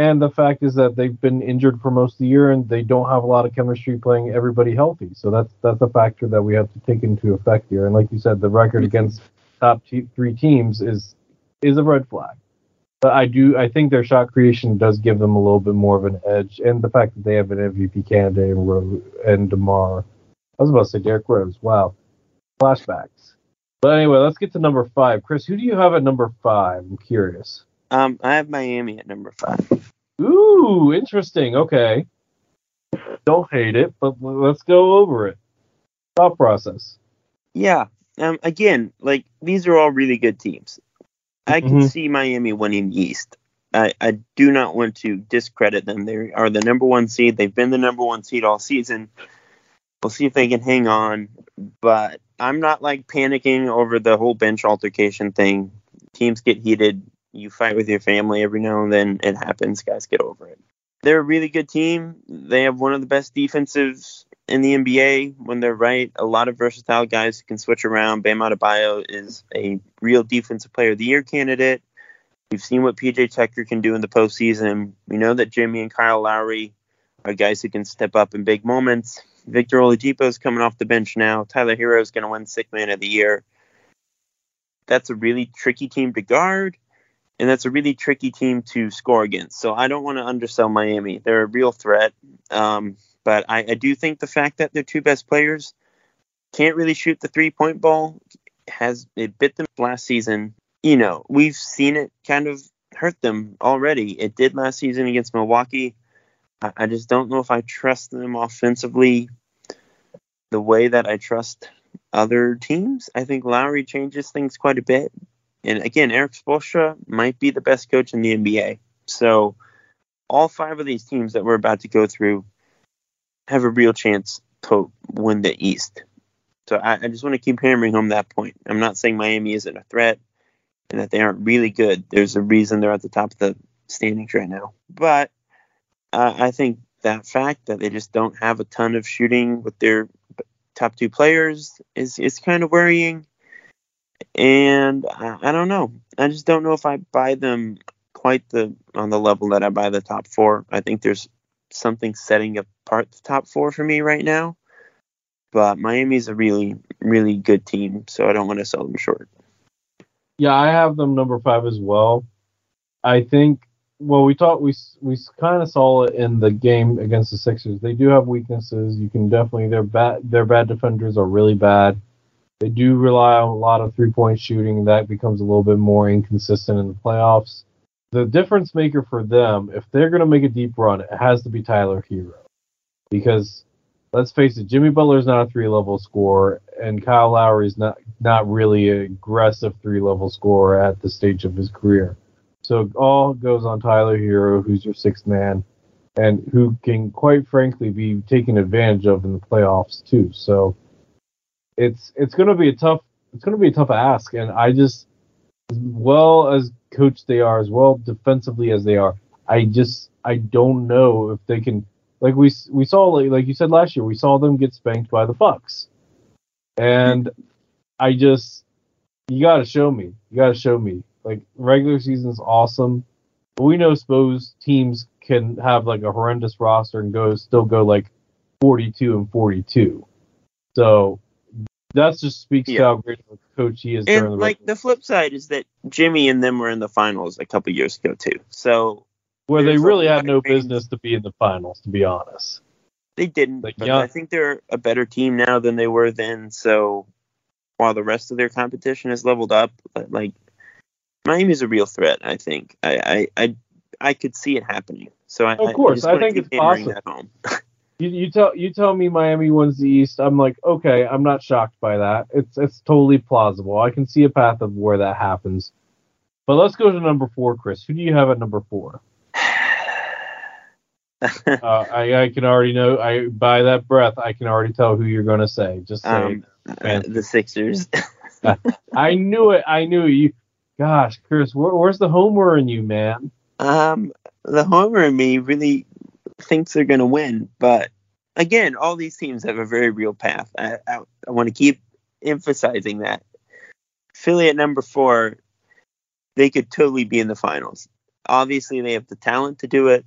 And the fact is that they've been injured for most of the year and they don't have a lot of chemistry playing everybody healthy. So that's that's a factor that we have to take into effect here. And like you said, the record against top t- three teams is is a red flag. But I do I think their shot creation does give them a little bit more of an edge, and the fact that they have an MVP candidate in Ro- and DeMar. I was about to say Derrick Rose. Wow, Flashbacks. But anyway, let's get to number five. Chris, who do you have at number five? I'm curious. Um, I have Miami at number five. Ooh, interesting. Okay. Don't hate it, but let's go over it. Thought process. Yeah. Um. Again, like these are all really good teams. I can Mhm. see Miami winning the East. I, I do not want to discredit them. They are the number one seed. They've been the number one seed all season. We'll see if they can hang on. But I'm not like panicking over the whole bench altercation thing. Teams get heated. You fight with your family every now and then. It happens. Guys, get over it. They're a really good team. They have one of the best defensives in the NBA when they're right. A lot of versatile guys who can switch around. Bam Adebayo is a real defensive player of the year candidate. We've seen what PJ Tucker can do in the postseason. We know that Jimmy and Kyle Lowry are guys who can step up in big moments. Victor Oladipo is coming off the bench now. Tyler Herro is going to win Sixth Man of the Year. That's a really tricky team to guard, and that's a really tricky team to score against. So I don't want to undersell Miami. They're a real threat, um, but I, I do think the fact that their two best players can't really shoot the three point ball has it bit them last season you know, we've seen it kind of hurt them already. It did last season against Milwaukee. I, I just don't know if I trust them offensively the way that I trust other teams. I think Lowry changes things quite a bit. And again, Erik Spoelstra might be the best coach in the NBA. So all five of these teams that we're about to go through have a real chance to win the East. So I, I just want to keep hammering home that point. I'm not saying Miami isn't a threat and that they aren't really good. There's a reason they're at the top of the standings right now. But uh, I think that fact that they just don't have a ton of shooting with their top two players is is kind of worrying. And I, I don't know. I just don't know if I buy them quite the on the level that I buy the top four. I think there's something setting apart the top four for me right now. But Miami's a really, really good team, so I don't want to sell them short. Yeah, I have them number five as well. I think. Well, we thought we we kind of saw it in the game against the Sixers. They do have weaknesses. You can definitely their bad their bad defenders are really bad. They do rely on a lot of three point shooting. That becomes a little bit more inconsistent in the playoffs. The difference maker for them, if they're going to make a deep run, it has to be Tyler Herro, because let's face it, Jimmy Butler's not a three level scorer, and Kyle Lowry's not not really an aggressive three level scorer at the stage of his career. So all goes on Tyler Herro, who's your sixth man, and who can quite frankly be taken advantage of in the playoffs too. So it's it's going to be a tough it's to be a tough ask, and I just as well as coach they are, as well defensively as they are, I just I don't know if they can like we we saw like, like you said last year we saw them get spanked by the Bucks, and I just you got to show me you got to show me. Like regular season's awesome, but we know suppose teams can have like a horrendous roster and go still go like 42 and 42, so that just speaks to how great of a coach he is during the And like the flip side is that Jimmy and them were in the finals a couple years ago too. So where they really had no business to be in the finals, to be honest. they didn't. Like, but yeah. I think they're a better team now than they were then. So while the rest of their competition has leveled up, like Miami's a real threat. I think. I I I, I could see it happening. So I, Of course, I, I think it's possible. You, you tell you tell me Miami wins the East. I'm like, okay, I'm not shocked by that. It's it's totally plausible. I can see a path of where that happens. But let's go to number four, Chris. Who do you have at number four? Uh, I, I can already know. I by that breath, I can already tell who you're going to say. Just say, um, Man. the Sixers. I knew it. I knew it. You, gosh, Chris, where, where's the homer in you, man? Um, the homer in me really thinks they're going to win, but again, all these teams have a very real path. I, I, I want to keep emphasizing that. Philly at number four, they could totally be in the finals. Obviously, they have the talent to do it.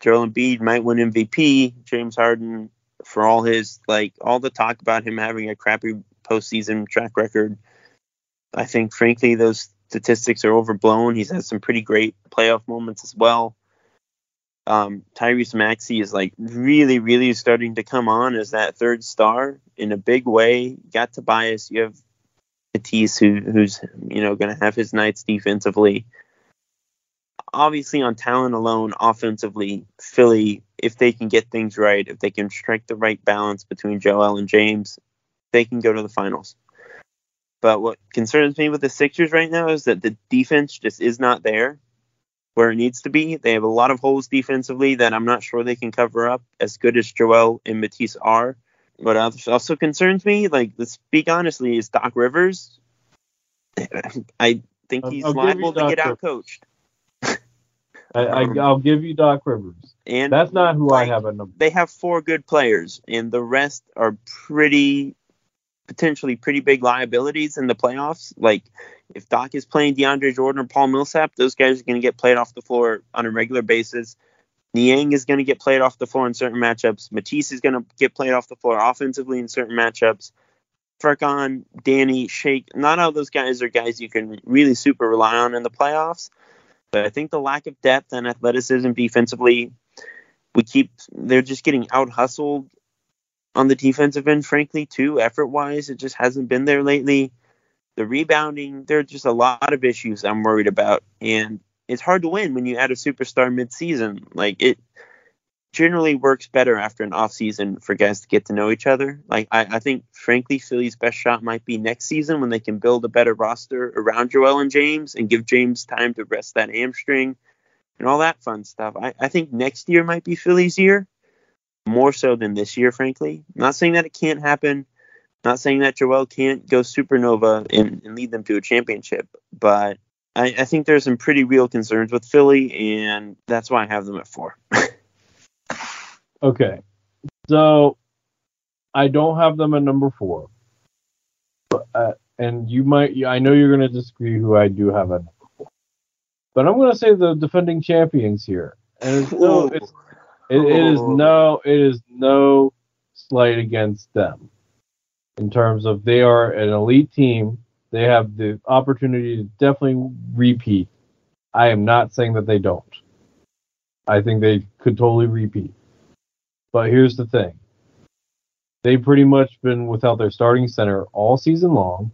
Joel Embiid might win MVP. James Harden, for all his like all the talk about him having a crappy postseason track record, I think frankly those statistics are overblown. He's had some pretty great playoff moments as well. Um, Tyrese Maxey is like really, really starting to come on as that third star in a big way. Got Tobias, you have Matisse, who, who's you know going to have his nights defensively. Obviously, on talent alone, offensively, Philly, if they can get things right, if they can strike the right balance between Joel and James, they can go to the finals. But what concerns me with the Sixers right now is that the defense just is not there where it needs to be. They have a lot of holes defensively that I'm not sure they can cover up as good as Joel and Matisse are. What also concerns me, like let's speak honestly, is Doc Rivers. I think he's I'll liable to get out coached. I, will um, give you Doc Rivers, and that's not who like, I have a number. They have four good players, and the rest are pretty, potentially pretty big liabilities in the playoffs. Like if Doc is playing DeAndre Jordan or Paul Millsap, those guys are going to get played off the floor on a regular basis. Niang is going to get played off the floor in certain matchups. Matisse is going to get played off the floor offensively in certain matchups. Furkan, Danny, Shake, not all those guys are guys you can really super rely on in the playoffs. But I think the lack of depth and athleticism defensively, we keep they're just getting out hustled on the defensive end, frankly, too, effort wise. It just hasn't been there lately the rebounding, there are just a lot of issues I'm worried about. And it's hard to win when you add a superstar midseason. Like it generally works better after an off season for guys to get to know each other. Like I, I think frankly Philly's best shot might be next season when they can build a better roster around Joel and James and give James time to rest that hamstring and all that fun stuff. I, I think next year might be Philly's year. More so than this year, frankly. I'm not saying that it can't happen. Not saying that Joel can't go supernova and, and lead them to a championship, but I, I, think there's some pretty real concerns with Philly, and that's why I have them at four. okay, so I don't have them at number four, but, uh, and you might. I know you're going to disagree who I do have at number four, but I'm going to say the defending champions here, and it's no, it's, it, it is no, it is no slight against them in terms of they are an elite team. They have the opportunity to definitely repeat. I am not saying that they don't. I think they could totally repeat. But here's the thing. They've pretty much been without their starting center all season long.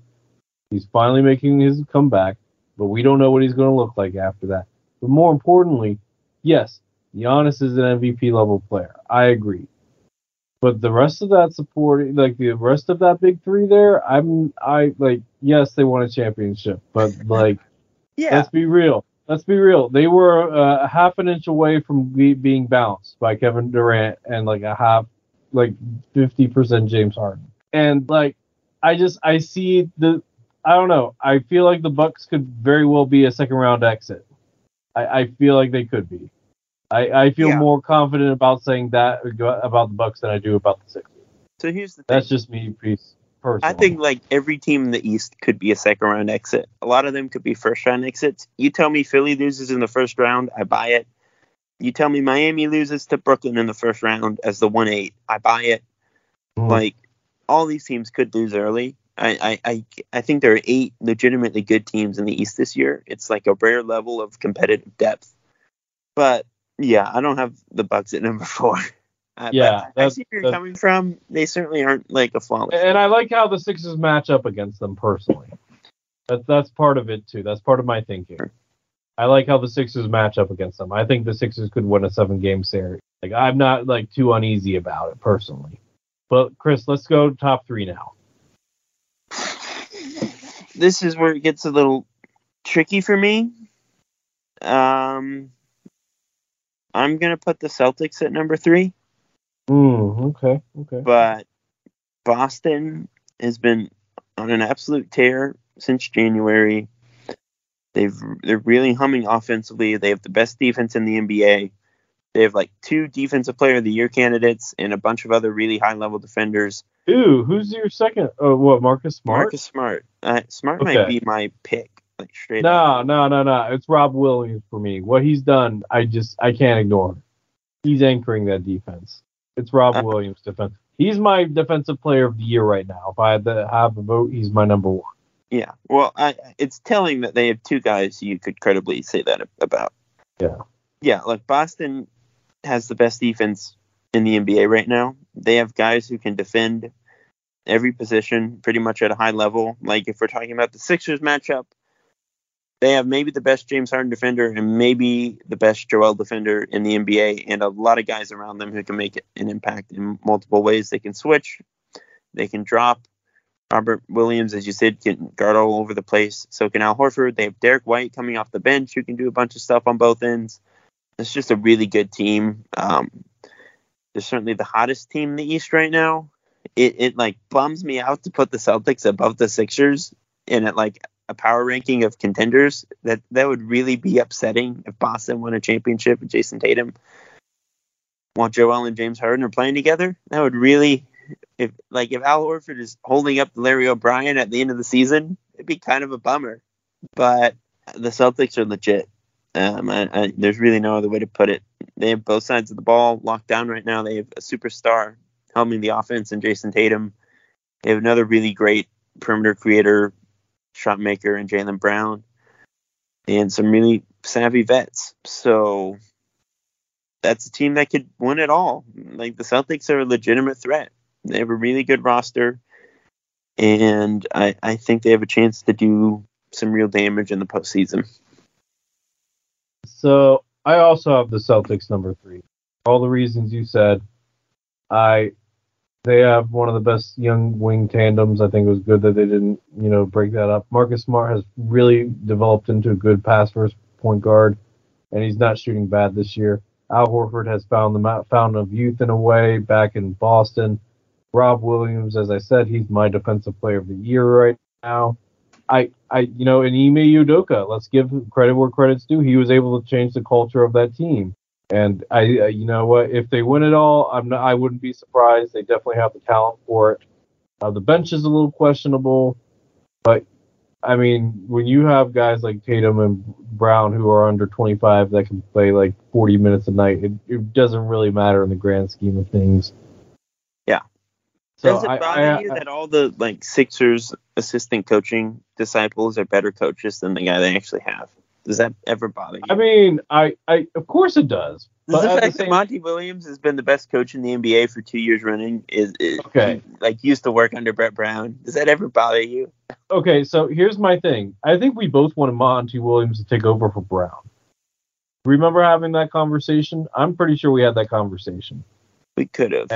He's finally making his comeback, but we don't know what he's going to look like after that. But more importantly, yes, Giannis is an MVP level player. I agree. But the rest of that support, like the rest of that big three there, I'm I like yes they won a championship, but like yeah. let's be real. Let's be real. They were uh, a half an inch away from be, being bounced by Kevin Durant and like a half, like fifty percent James Harden. And like I just I see the I don't know. I feel like the Bucks could very well be a second round exit. I, I feel like they could be. I, I feel yeah. more confident about saying that about the Bucks than I do about the Sixers. So here's the thing. That's just me, piece. Personally. I think like every team in the East could be a second round exit. A lot of them could be first round exits. You tell me Philly loses in the first round, I buy it. You tell me Miami loses to Brooklyn in the first round as the one eight, I buy it. Mm. Like all these teams could lose early. I, I, I, I think there are eight legitimately good teams in the East this year. It's like a rare level of competitive depth. But yeah, I don't have the Bucks at number four. Uh, yeah, I see where you're coming from. They certainly aren't like a flawless. And I like how the Sixers match up against them personally. That's that's part of it too. That's part of my thinking. I like how the Sixers match up against them. I think the Sixers could win a seven game series. Like I'm not like too uneasy about it personally. But Chris, let's go top three now. This is where it gets a little tricky for me. Um, I'm gonna put the Celtics at number three. Mm, okay, okay. But Boston has been on an absolute tear since January. They've they're really humming offensively. They have the best defense in the NBA. They have like two defensive player of the year candidates and a bunch of other really high level defenders. Ooh, who's your second? Oh, what Marcus Smart? Marcus Smart. Uh, Smart okay. might be my pick. Like straight. No, no, no, no. It's Rob Williams for me. What he's done, I just I can't ignore. He's anchoring that defense. It's Rob uh, Williams defense. He's my defensive player of the year right now. If I had to have a vote, he's my number one. Yeah. Well, I, it's telling that they have two guys you could credibly say that about. Yeah. Yeah, like Boston has the best defense in the NBA right now. They have guys who can defend every position pretty much at a high level. Like if we're talking about the Sixers matchup, they have maybe the best James Harden defender and maybe the best Joel defender in the NBA, and a lot of guys around them who can make an impact in multiple ways. They can switch, they can drop. Robert Williams, as you said, can guard all over the place. So can Al Horford. They have Derrick White coming off the bench who can do a bunch of stuff on both ends. It's just a really good team. Um, they're certainly the hottest team in the East right now. It, it like bums me out to put the Celtics above the Sixers and it like a power ranking of contenders. That that would really be upsetting if Boston won a championship with Jayson Tatum while Joel and James Harden are playing together. That would really if like if Al Horford is holding up Larry O'Brien at the end of the season, it'd be kind of a bummer. But the Celtics are legit. Um, I, I, there's really no other way to put it. They have both sides of the ball locked down right now. They have a superstar helming the offense and Jayson Tatum. They have another really great perimeter creator, shot maker, in Jaylen Brown, and some really savvy vets. So that's a team that could win it all. Like the Celtics are a legitimate threat. They have a really good roster, and I, I think they have a chance to do some real damage in the postseason. So I also have the Celtics number three. All the reasons you said. I they have one of the best young wing tandems. I think it was good that they didn't, you know, break that up. Marcus Smart has really developed into a good pass first point guard, and he's not shooting bad this year. Al Horford has found the fountain of youth in a way back in Boston. Rob Williams, as I said, he's my defensive player of the year right now. I, I, you know, and Ime Udoka, let's give credit where credit's due. He was able to change the culture of that team. And I, uh, you know what, if they win it all, I'm not, I wouldn't be surprised. They definitely have the talent for it. Uh, the bench is a little questionable, but I mean, when you have guys like Tatum and Brown who are under 25 that can play like 40 minutes a night, it, it doesn't really matter in the grand scheme of things. Yeah. So Does it bother I, I, you that all the like Sixers assistant coaching disciples are better coaches than the guy they actually have? Does that ever bother you? I mean, I, I of course it does. Does the fact the same... that Monty Williams has been the best coach in the NBA for two years running is, is okay? He, like used to work under Brett Brown. Does that ever bother you? Okay, so here's my thing. I think we both wanted Monty Williams to take over for Brown. Remember having that conversation? I'm pretty sure we had that conversation. We could have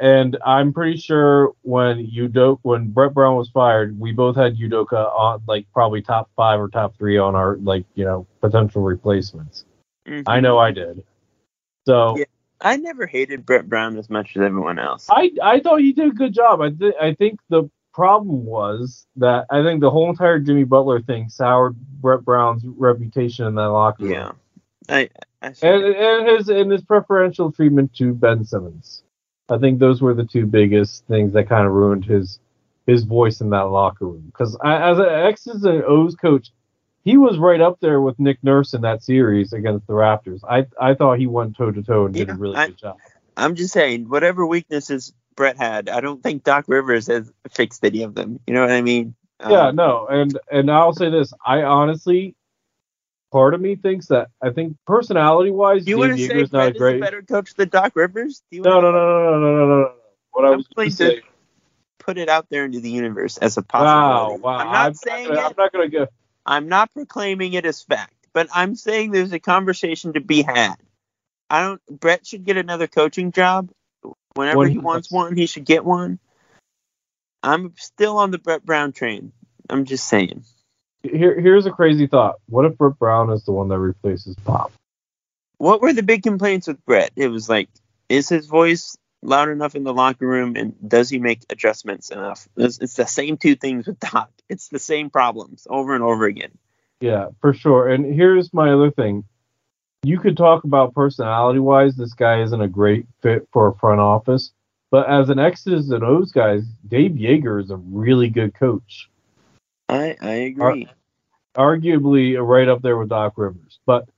and I'm pretty sure when Udoka, when Brett Brown was fired, we both had Udoka on like probably top five or top three on our like you know potential replacements. Mm-hmm. I know I did. So yeah, I never hated Brett Brown as much as everyone else. I I thought he did a good job. I th- I think the problem was that I think the whole entire Jimmy Butler thing soured Brett Brown's reputation in that locker room. Yeah. I, I and, and his and his preferential treatment to Ben Simmons. I think those were the two biggest things that kind of ruined his his voice in that locker room. Because as an X's and O's coach, he was right up there with Nick Nurse in that series against the Raptors. I I thought he went toe to toe and did a really I, good job. I'm just saying, whatever weaknesses Brett had, I don't think Doc Rivers has fixed any of them. You know what I mean? Yeah, um, no, and and I'll say this: I honestly part of me thinks that I think personality wise, you to say not a great. Is a better coach than Doc Rivers? Do you no, no, no, no, no, no, no, no. What I'm I was going to say. Put it out there into the universe as a possibility. Wow, wow. I'm not I'm saying not, it. I'm not going to go. I'm not proclaiming it as fact, but I'm saying there's a conversation to be had. I don't. Brett should get another coaching job. Whenever he wants one, he should get one. I'm still on the Brett Brown train. I'm just saying. Here, here's a crazy thought. What if Brett Brown is the one that replaces Pop? What were the big complaints with Brett? It was like, is his voice loud enough in the locker room, and does he make adjustments enough? It's, it's the same two things with Doc. It's the same problems over and over again. Yeah, for sure. And here's my other thing. You could talk about personality wise, this guy isn't a great fit for a front office. But as an X's and O's guy, Dave Joerger is a really good coach. I I agree. Ar- arguably right up there with Doc Rivers, but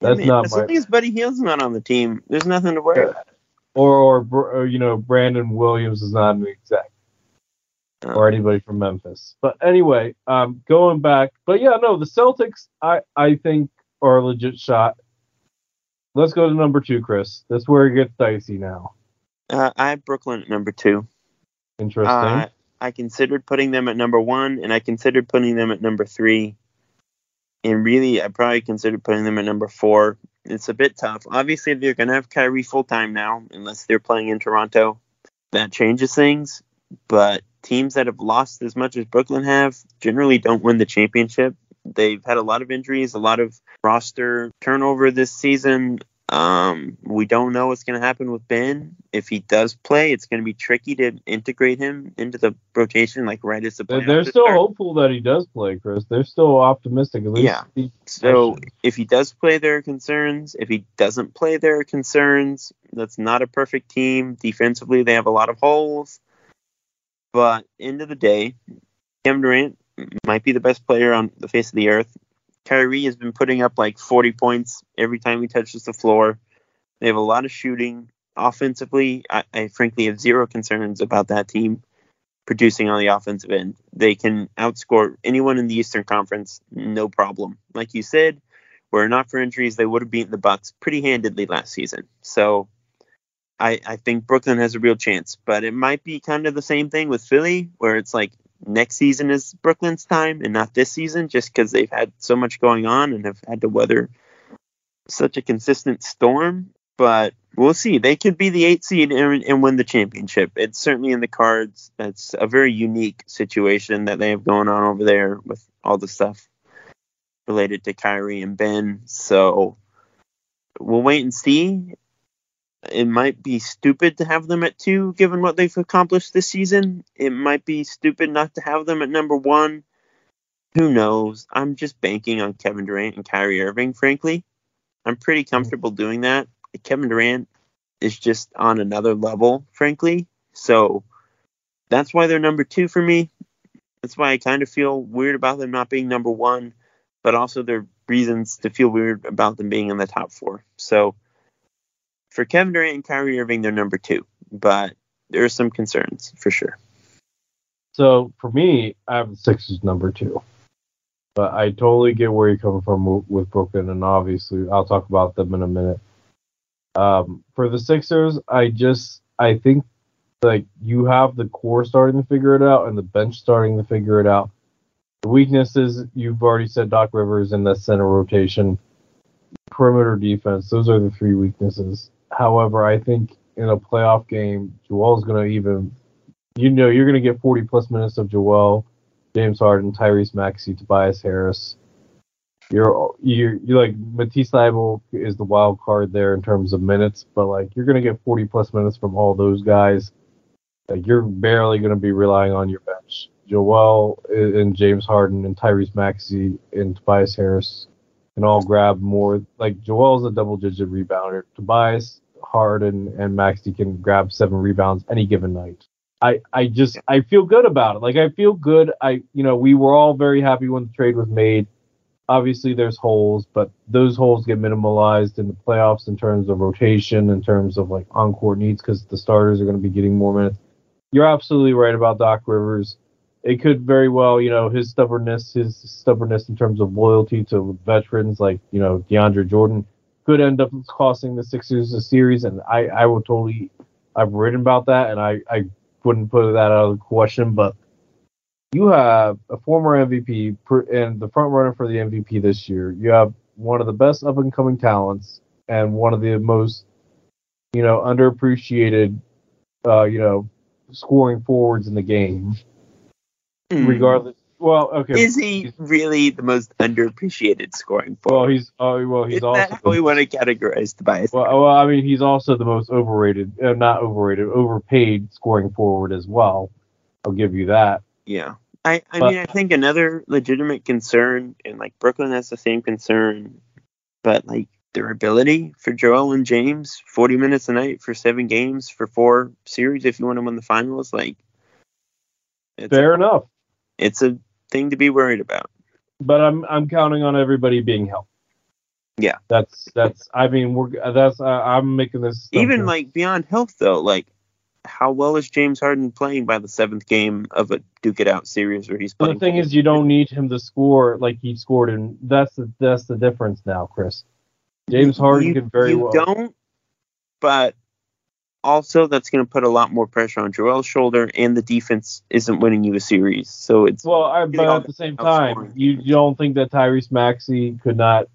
that's yeah, man, not. As long as Buddy Hield's not on the team, there's nothing to worry about. Or, or, or you know Brandon Williams is not an exec. Uh, or anybody from Memphis. But anyway, um, going back, but yeah, no, the Celtics, I I think are a legit shot. Let's go to number two, Chris. That's where it gets dicey now. Uh, I have Brooklyn at number two. Interesting. Uh, I considered putting them at number one, and I considered putting them at number three. And really, I probably considered putting them at number four. It's a bit tough. Obviously, they're going to have Kyrie full time now, unless they're playing in Toronto. That changes things. But teams that have lost as much as Brooklyn have generally don't win the championship. They've had a lot of injuries, a lot of roster turnover this season. Um, we don't know what's going to happen with Ben. If he does play, it's going to be tricky to integrate him into the rotation, like right as the They're, playoffs they're still start. hopeful that he does play, Chris. They're still optimistic. At least Yeah. So if he does play, there are concerns. If he doesn't play, there are concerns. That's not a perfect team. Defensively, they have a lot of holes. But end of the day, Kevin Durant might be the best player on the face of the earth. Kyrie has been putting up like 40 points every time he touches the floor. They have a lot of shooting. Offensively, I, I frankly have zero concerns about that team producing on the offensive end. They can outscore anyone in the Eastern Conference, no problem. Like you said, were it not for injuries, they would have beaten the Bucks pretty handedly last season. So I, I think Brooklyn has a real chance, but it might be kind of the same thing with Philly, where it's like next season is Brooklyn's time and not this season, just because they've had so much going on and have had to weather such a consistent storm. But we'll see. They could be the eight seed and, and win the championship. It's certainly in the cards. That's a very unique situation that they have going on over there with all the stuff related to Kyrie and Ben. So we'll wait and see. It might be stupid to have them at two, given what they've accomplished this season. It might be stupid not to have them at number one. Who knows? I'm just banking on Kevin Durant and Kyrie Irving, frankly. I'm pretty comfortable doing that. Kevin Durant is just on another level, frankly. So that's why they're number two for me. That's why I kind of feel weird about them not being number one, but also there are reasons to feel weird about them being in the top four. So for Kevin Durant and Kyrie Irving, they're number two, but there are some concerns for sure. So for me, I have the Sixers number two. But I totally get where you're coming from with Brooklyn, and obviously I'll talk about them in a minute. Um, for the Sixers, I just I think like you have the core starting to figure it out and the bench starting to figure it out. The weaknesses you've already said Doc Rivers in the center rotation, perimeter defense. Those are the three weaknesses. However, I think in a playoff game, Joel's going to even you know you're going to get 40 plus minutes of Joel, James Harden, Tyrese Maxey, Tobias Harris. You're you're, you're like Matisse Thybulle is the wild card there in terms of minutes, but like you're going to get 40 plus minutes from all those guys. Like you're barely going to be relying on your bench. Joel and James Harden and Tyrese Maxey and Tobias Harris can all grab more. Like Joel's a double digit rebounder. Tobias Harden and Maxey can grab seven rebounds any given night. I, I just I feel good about it. Like I feel good. I you know we were all very happy when the trade was made. Obviously there's holes, but those holes get minimalized in the playoffs in terms of rotation, in terms of like on court needs, because the starters are going to be getting more minutes. You're absolutely right about Doc Rivers. It could very well, you know, his stubbornness, his stubbornness in terms of loyalty to veterans like you know DeAndre Jordan could end up costing the Sixers a series, and I I would totally I've written about that, and I I wouldn't put that out of the question, but you have a former MVP and the front runner for the MVP this year. You have one of the best up and coming talents and one of the most, you know, underappreciated, uh, you know, scoring forwards in the game. Hmm. Regardless, well, okay. Is he really the most underappreciated scoring forward? well, he's uh, well, he's Is also that how we want to categorize Tobias? well, well, I mean, he's also the most overrated, uh, not overrated, overpaid scoring forward as well. I'll give you that. Yeah. I, I But- mean, I think another legitimate concern, and like Brooklyn has the same concern, but like durability for Joel and James, 40 minutes a night for seven games for four series if you want to win the finals, like it's, Fair enough. It's a thing to be worried about. but I'm I'm counting on everybody being healthy. Yeah. That's that's I mean we're that's uh, I'm making this Even assumption. like beyond health, though, like how well is James Harden playing by the seventh game of a Duke It Out series where he's But playing? the thing is you don't need him to score like he scored and that's the that's the difference now, Chris. James Harden you, can very you well. don't, but also that's going to put a lot more pressure on Joel's shoulder, and the defense isn't winning you a series. So it's Well, I, but at the same time, you, you don't think that Tyrese Maxey could not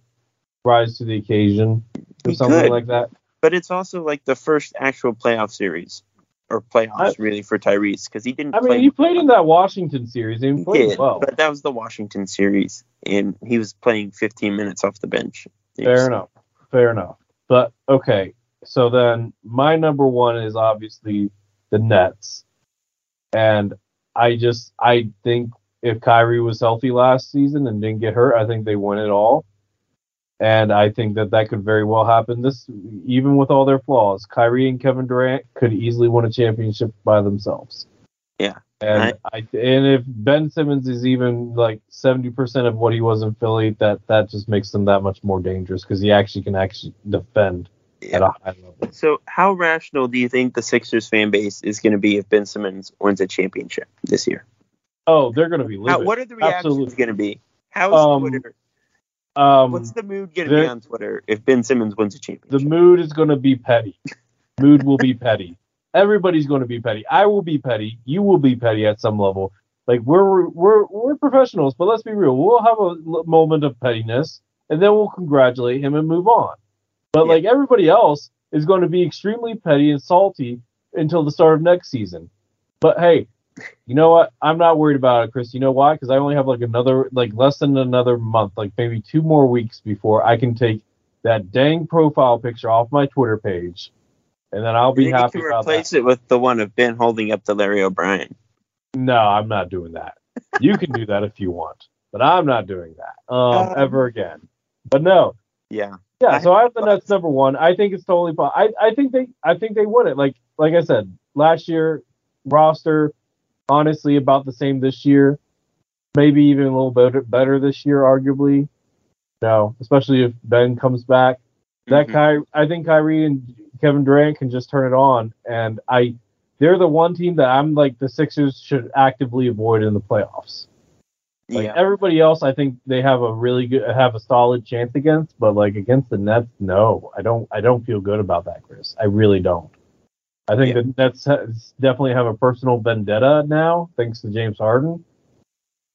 rise to the occasion or He something could. like that? but it's also like the first actual playoff series or playoffs I- really for Tyrese because he didn't I mean, he played in that Washington series and he He did, well. but that was the Washington series, and he was playing 15 minutes off the bench. Fair enough. Fair enough. But okay, so then my number one is obviously the Nets, and I just I think if Kyrie was healthy last season and didn't get hurt, I think they win it all. And I think that that could very well happen. This, even with all their flaws, Kyrie and Kevin Durant could easily win a championship by themselves. Yeah. And I, and if Ben Simmons is even like seventy percent of what he was in Philly, that that just makes them that much more dangerous because he actually can actually defend at a high level. So, how rational do you think the Sixers fan base is going to be if Ben Simmons wins a championship this year? Oh, they're gonna be How, what are the reactions going to be? How is Um, Twitter? Um, What's the mood going to be there- on Twitter if Ben Simmons wins a championship? the mood is gonna be petty. Mood will be petty. Everybody's gonna be petty. I will be petty. You will be petty at some level. Like we're we're we're professionals, but let's be real. We'll have a moment of pettiness, and then we'll congratulate him and move on. But Yeah. like everybody else is going to be extremely petty and salty until the start of next season. But hey, you know what? I'm not worried about it, Chris. You know why? Because I only have like another, like less than another month, like maybe two more weeks before I can take that dang profile picture off my Twitter page, and then I'll be You happy to about replace that. it with the one of Ben holding up to Larry O'Brien. No, I'm not doing that. You can do that if you want, but I'm not doing that um, Um, ever again. But no, Yeah. Yeah. So I have the Nets number one. I think it's totally fine. I, I think they I think they win it. Like like I said last year, roster honestly about the same this year. Maybe even a little better better this year, arguably. No, especially if Ben comes back. That Mhm. Ky- I think Kyrie and Kevin Durant can just turn it on, and I they're the one team that I'm like the Sixers should actively avoid in the playoffs. Like yeah. everybody else, I think they have a really good, have a solid chance against, but like against the Nets, no, I don't, I don't feel good about that, Chris. I really don't. I think Yeah. the Nets has, definitely have a personal vendetta now, thanks to James Harden,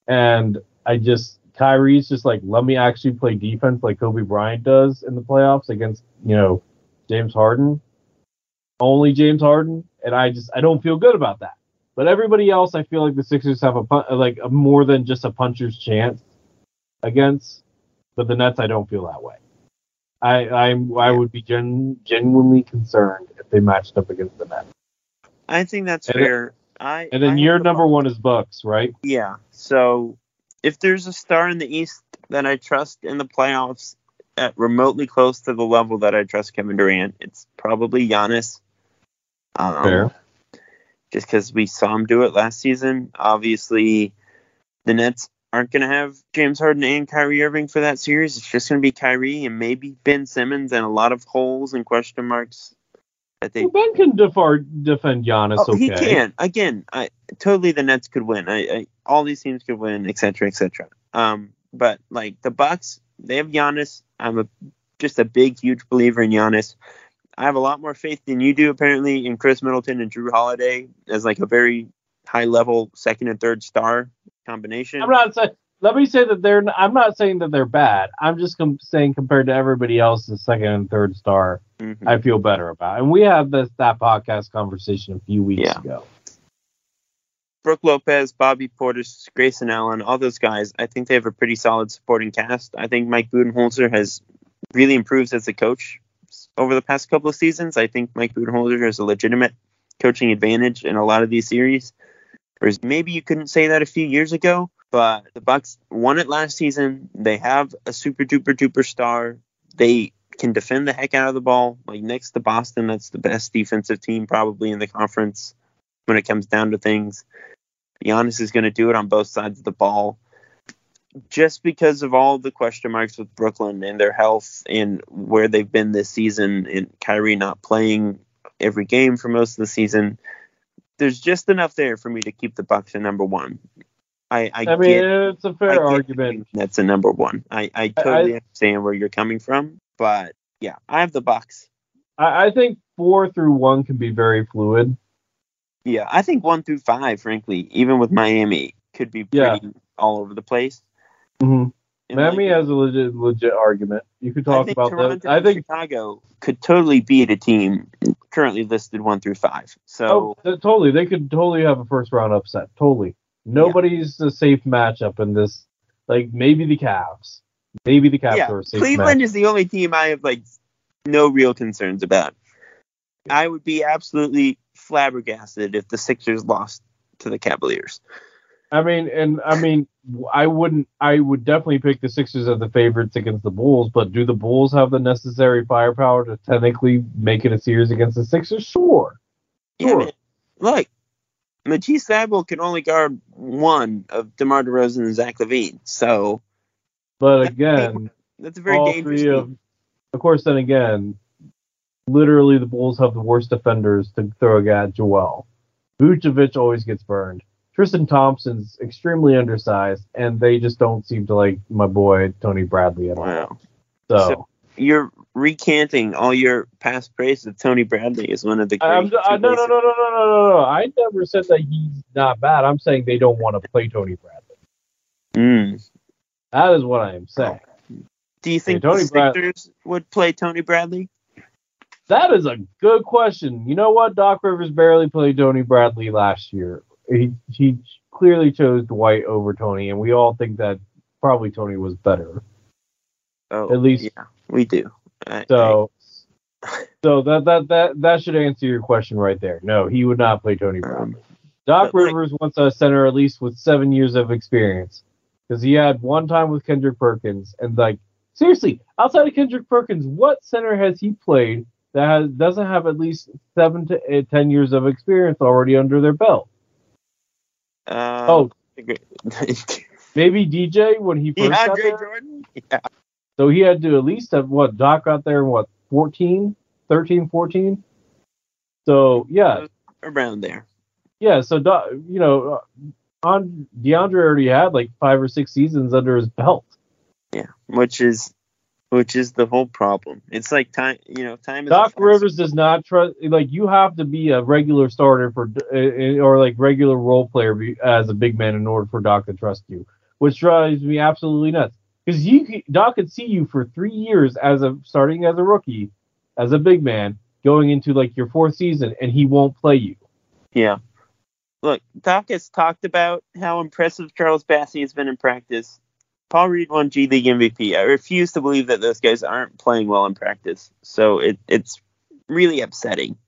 and I just Kyrie's just like let me actually play defense like Kobe Bryant does in the playoffs against you know James Harden, only James Harden, and I just I don't feel good about that. But everybody else, I feel like the Sixers have a like a more than just a puncher's chance against. But the Nets, I don't feel that way. I I'm I would be gen- genuinely concerned if they matched up against the Nets. I think that's And fair. I And then I your the number Bucks. one is Bucks, right? Yeah. So if there's a star in the East that I trust in the playoffs at remotely close to the level that I trust Kevin Durant, it's probably Giannis. Um, Fair. Just because we saw him do it last season. Obviously, the Nets aren't going to have James Harden and Kyrie Irving for that series. It's just going to be Kyrie and maybe Ben Simmons and a lot of holes and question marks that they Well, ben can defend Giannis. Oh, okay. he can. Again, I totally the Nets could win. I, I all these teams could win, etc., cetera, etc. Cetera. Um, but like the Bucks, they have Giannis. I'm a just a big, huge believer in Giannis. I have a lot more faith than you do, apparently, in Khris Middleton and Jrue Holiday as like a very high level second and third star combination. I'm not saying. Let me say that they're. I'm not saying that they're bad. I'm just com- saying compared to everybody else, the second and third star, Mhm. I feel better about. And we had this that podcast conversation a few weeks Yeah. ago. Brook Lopez, Bobby Portis, Grayson Allen, all those guys, I think they have a pretty solid supporting cast. I think Mike Budenholzer has really improved as a coach over the past couple of seasons. I think Mike Budenholzer has a legitimate coaching advantage in a lot of these series. Whereas maybe you couldn't say that a few years ago, but the Bucks won it last season. They have a super duper duper star. They can defend the heck out of the ball. Like next to Boston, that's the best defensive team probably in the conference when it comes down to things. Giannis is going to do it on both sides of the ball. Just because of all the question marks with Brooklyn and their health and where they've been this season, and Kyrie not playing every game for most of the season, there's just enough there for me to keep the Bucks at number one. I, I, I mean, get, it's a fair argument. that's a number one. I, I totally understand where you're coming from, but Yeah, I have the Bucks. I, I think four through one can be very fluid. Yeah, I think one through five, frankly, even with Miami, could be Yeah. all over the place. Hmm Miami like, has a legit legit argument. You could talk about Toronto that. I think Chicago could totally beat a team currently listed one through five. So oh, totally they could totally have a first round upset. Totally. Nobody's a safe matchup in this. Like maybe the Cavs. Maybe the Cavs yeah, are a safe Cleveland matchup. is the only team I have like no real concerns about. I would be absolutely flabbergasted if the Sixers lost to the Cavaliers. I mean, and I mean, I wouldn't. I would definitely pick the Sixers as the favorites against the Bulls. But do the Bulls have the necessary firepower to technically make it a series against the Sixers? Sure. Yeah, Sure. man. Look, Matisse Thybulle can only guard one of DeMar DeRozan and Zach LaVine, so But again, that's a very dangerous of, of course, then again, literally the Bulls have the worst defenders to throw at Joel. Vucevic always gets burned. Tristan Thompson's extremely undersized, and they just don't seem to like my boy Tony Bradley at all. Wow. So, So- You're recanting all your past praise of Tony Bradley as one of the great. I, no, no, no, no, no, no, no, no. I never said that he's not bad. I'm saying they don't want to play Tony Bradley. Mm. That is what I am saying. Do you think Tony the Brad- would play Tony Bradley? That is a good question. You know what? Doc Rivers barely played Tony Bradley last year. He he clearly chose Dwight over Tony, and we all think that probably Tony was better. Oh, At least- yeah, we do. I- So so that that that that should answer your question right there. No, he would not play Tony I- Bradley. um, Doc but, like- Rivers wants a center at least with seven years of experience because he had one time with Kendrick Perkins, and like seriously, outside of Kendrick Perkins, what center has he played that has doesn't have at least seven to eight, ten years of experience already under their belt? Uh, Oh, maybe DJ when he first got there. Jordan. Yeah, So he had to at least have what Doc got there in what 14, 13, 14. So yeah, around there. yeah. So Doc, you know, uh, on DeAndre already had like five or six seasons under his belt. Yeah, which is which is the whole problem. It's like time, you know, time is. Doc Rivers does not trust. Like you have to be a regular starter for, uh, or like regular role player as a big man in order for Doc to trust you, which drives me absolutely nuts. Because you, Doc could see you for three years as a starting as a rookie, as a big man, going into like your fourth season, and he won't play you. Yeah. Look, Doc has talked about how impressive Charles Bassey has been in practice. Paul Reed won G League MVP. I refuse to believe that those guys aren't playing well in practice. So it, it's really upsetting.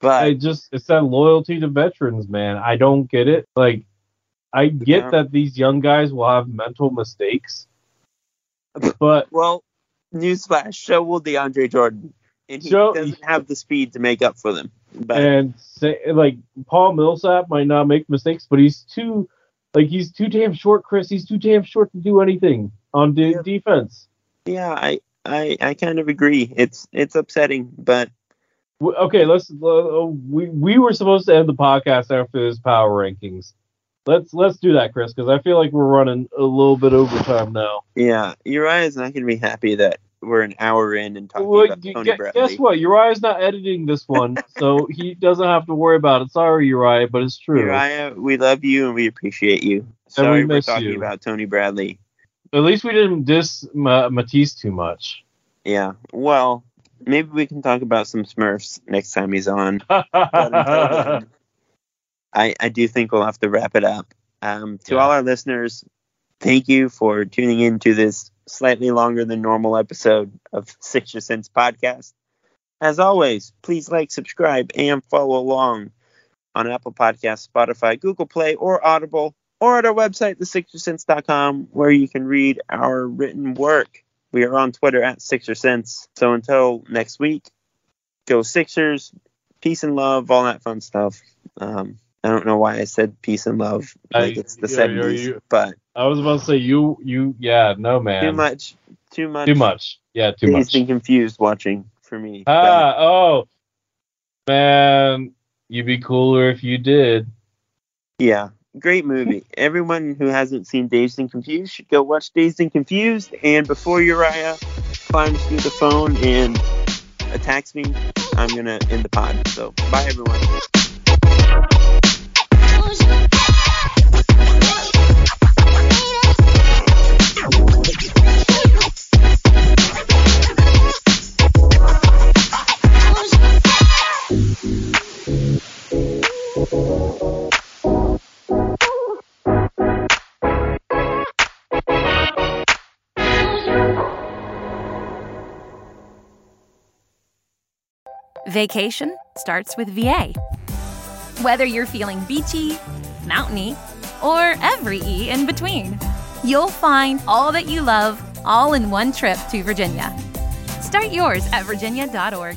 But I just it's that loyalty to veterans, man. I don't get it. Like, I get Yeah. that these young guys will have mental mistakes, but well, newsflash: so will DeAndre Jordan, and he So- doesn't have the speed to make up for them. But and say like Paul Millsap might not make mistakes, but he's too like he's too damn short, Chris. He's too damn short to do anything on de- Yeah. defense. yeah, I, I I kind of agree. It's it's upsetting, but Okay, let's. Uh, we we were supposed to end the podcast after this power rankings. Let's let's do that, Chris, because I feel like we're running a little bit over time now. yeah, Uriah's not going to be happy that we're an hour in and talking Well, about gu- Tony Bradley. guess what? Uriah's not editing this one, so he doesn't have to worry about it. Sorry, Uriah, but it's true. Uriah, we love you and we appreciate you. Sorry we're talking you. about Tony Bradley. At least we didn't diss Ma- Matisse too much. Yeah, well, maybe we can talk about some Smurfs next time he's on. Then, I, I do think we'll have to wrap it up. Um, to Yeah. all our listeners, thank you for tuning in to this slightly longer than normal episode of Sixer Sense podcast. As always, please like, subscribe, and follow along on Apple Podcasts, Spotify, Google Play, or Audible, or at our website, thesixersense.com, where you can read our written work. We are on Twitter at Sixer Sense. So until next week, go Sixers, peace and love, all that fun stuff. Um, I don't know why I said peace and love like I- it's the yeah, yeah, 70s, you- but I was about to say you you yeah no man too much, too much, too much yeah too much Dazed and confused watching for me. ah oh man you'd be cooler if you did yeah, great movie. Everyone who hasn't seen Dazed and Confused should go watch Dazed and Confused. And before Uriah, climbs through the phone and attacks me, I'm gonna end the pod. So bye everyone. Vacation starts with VA. Whether you're feeling beachy, mountainy, or every E in between, you'll find all that you love all in one trip to Virginia. Start yours at virginia.org.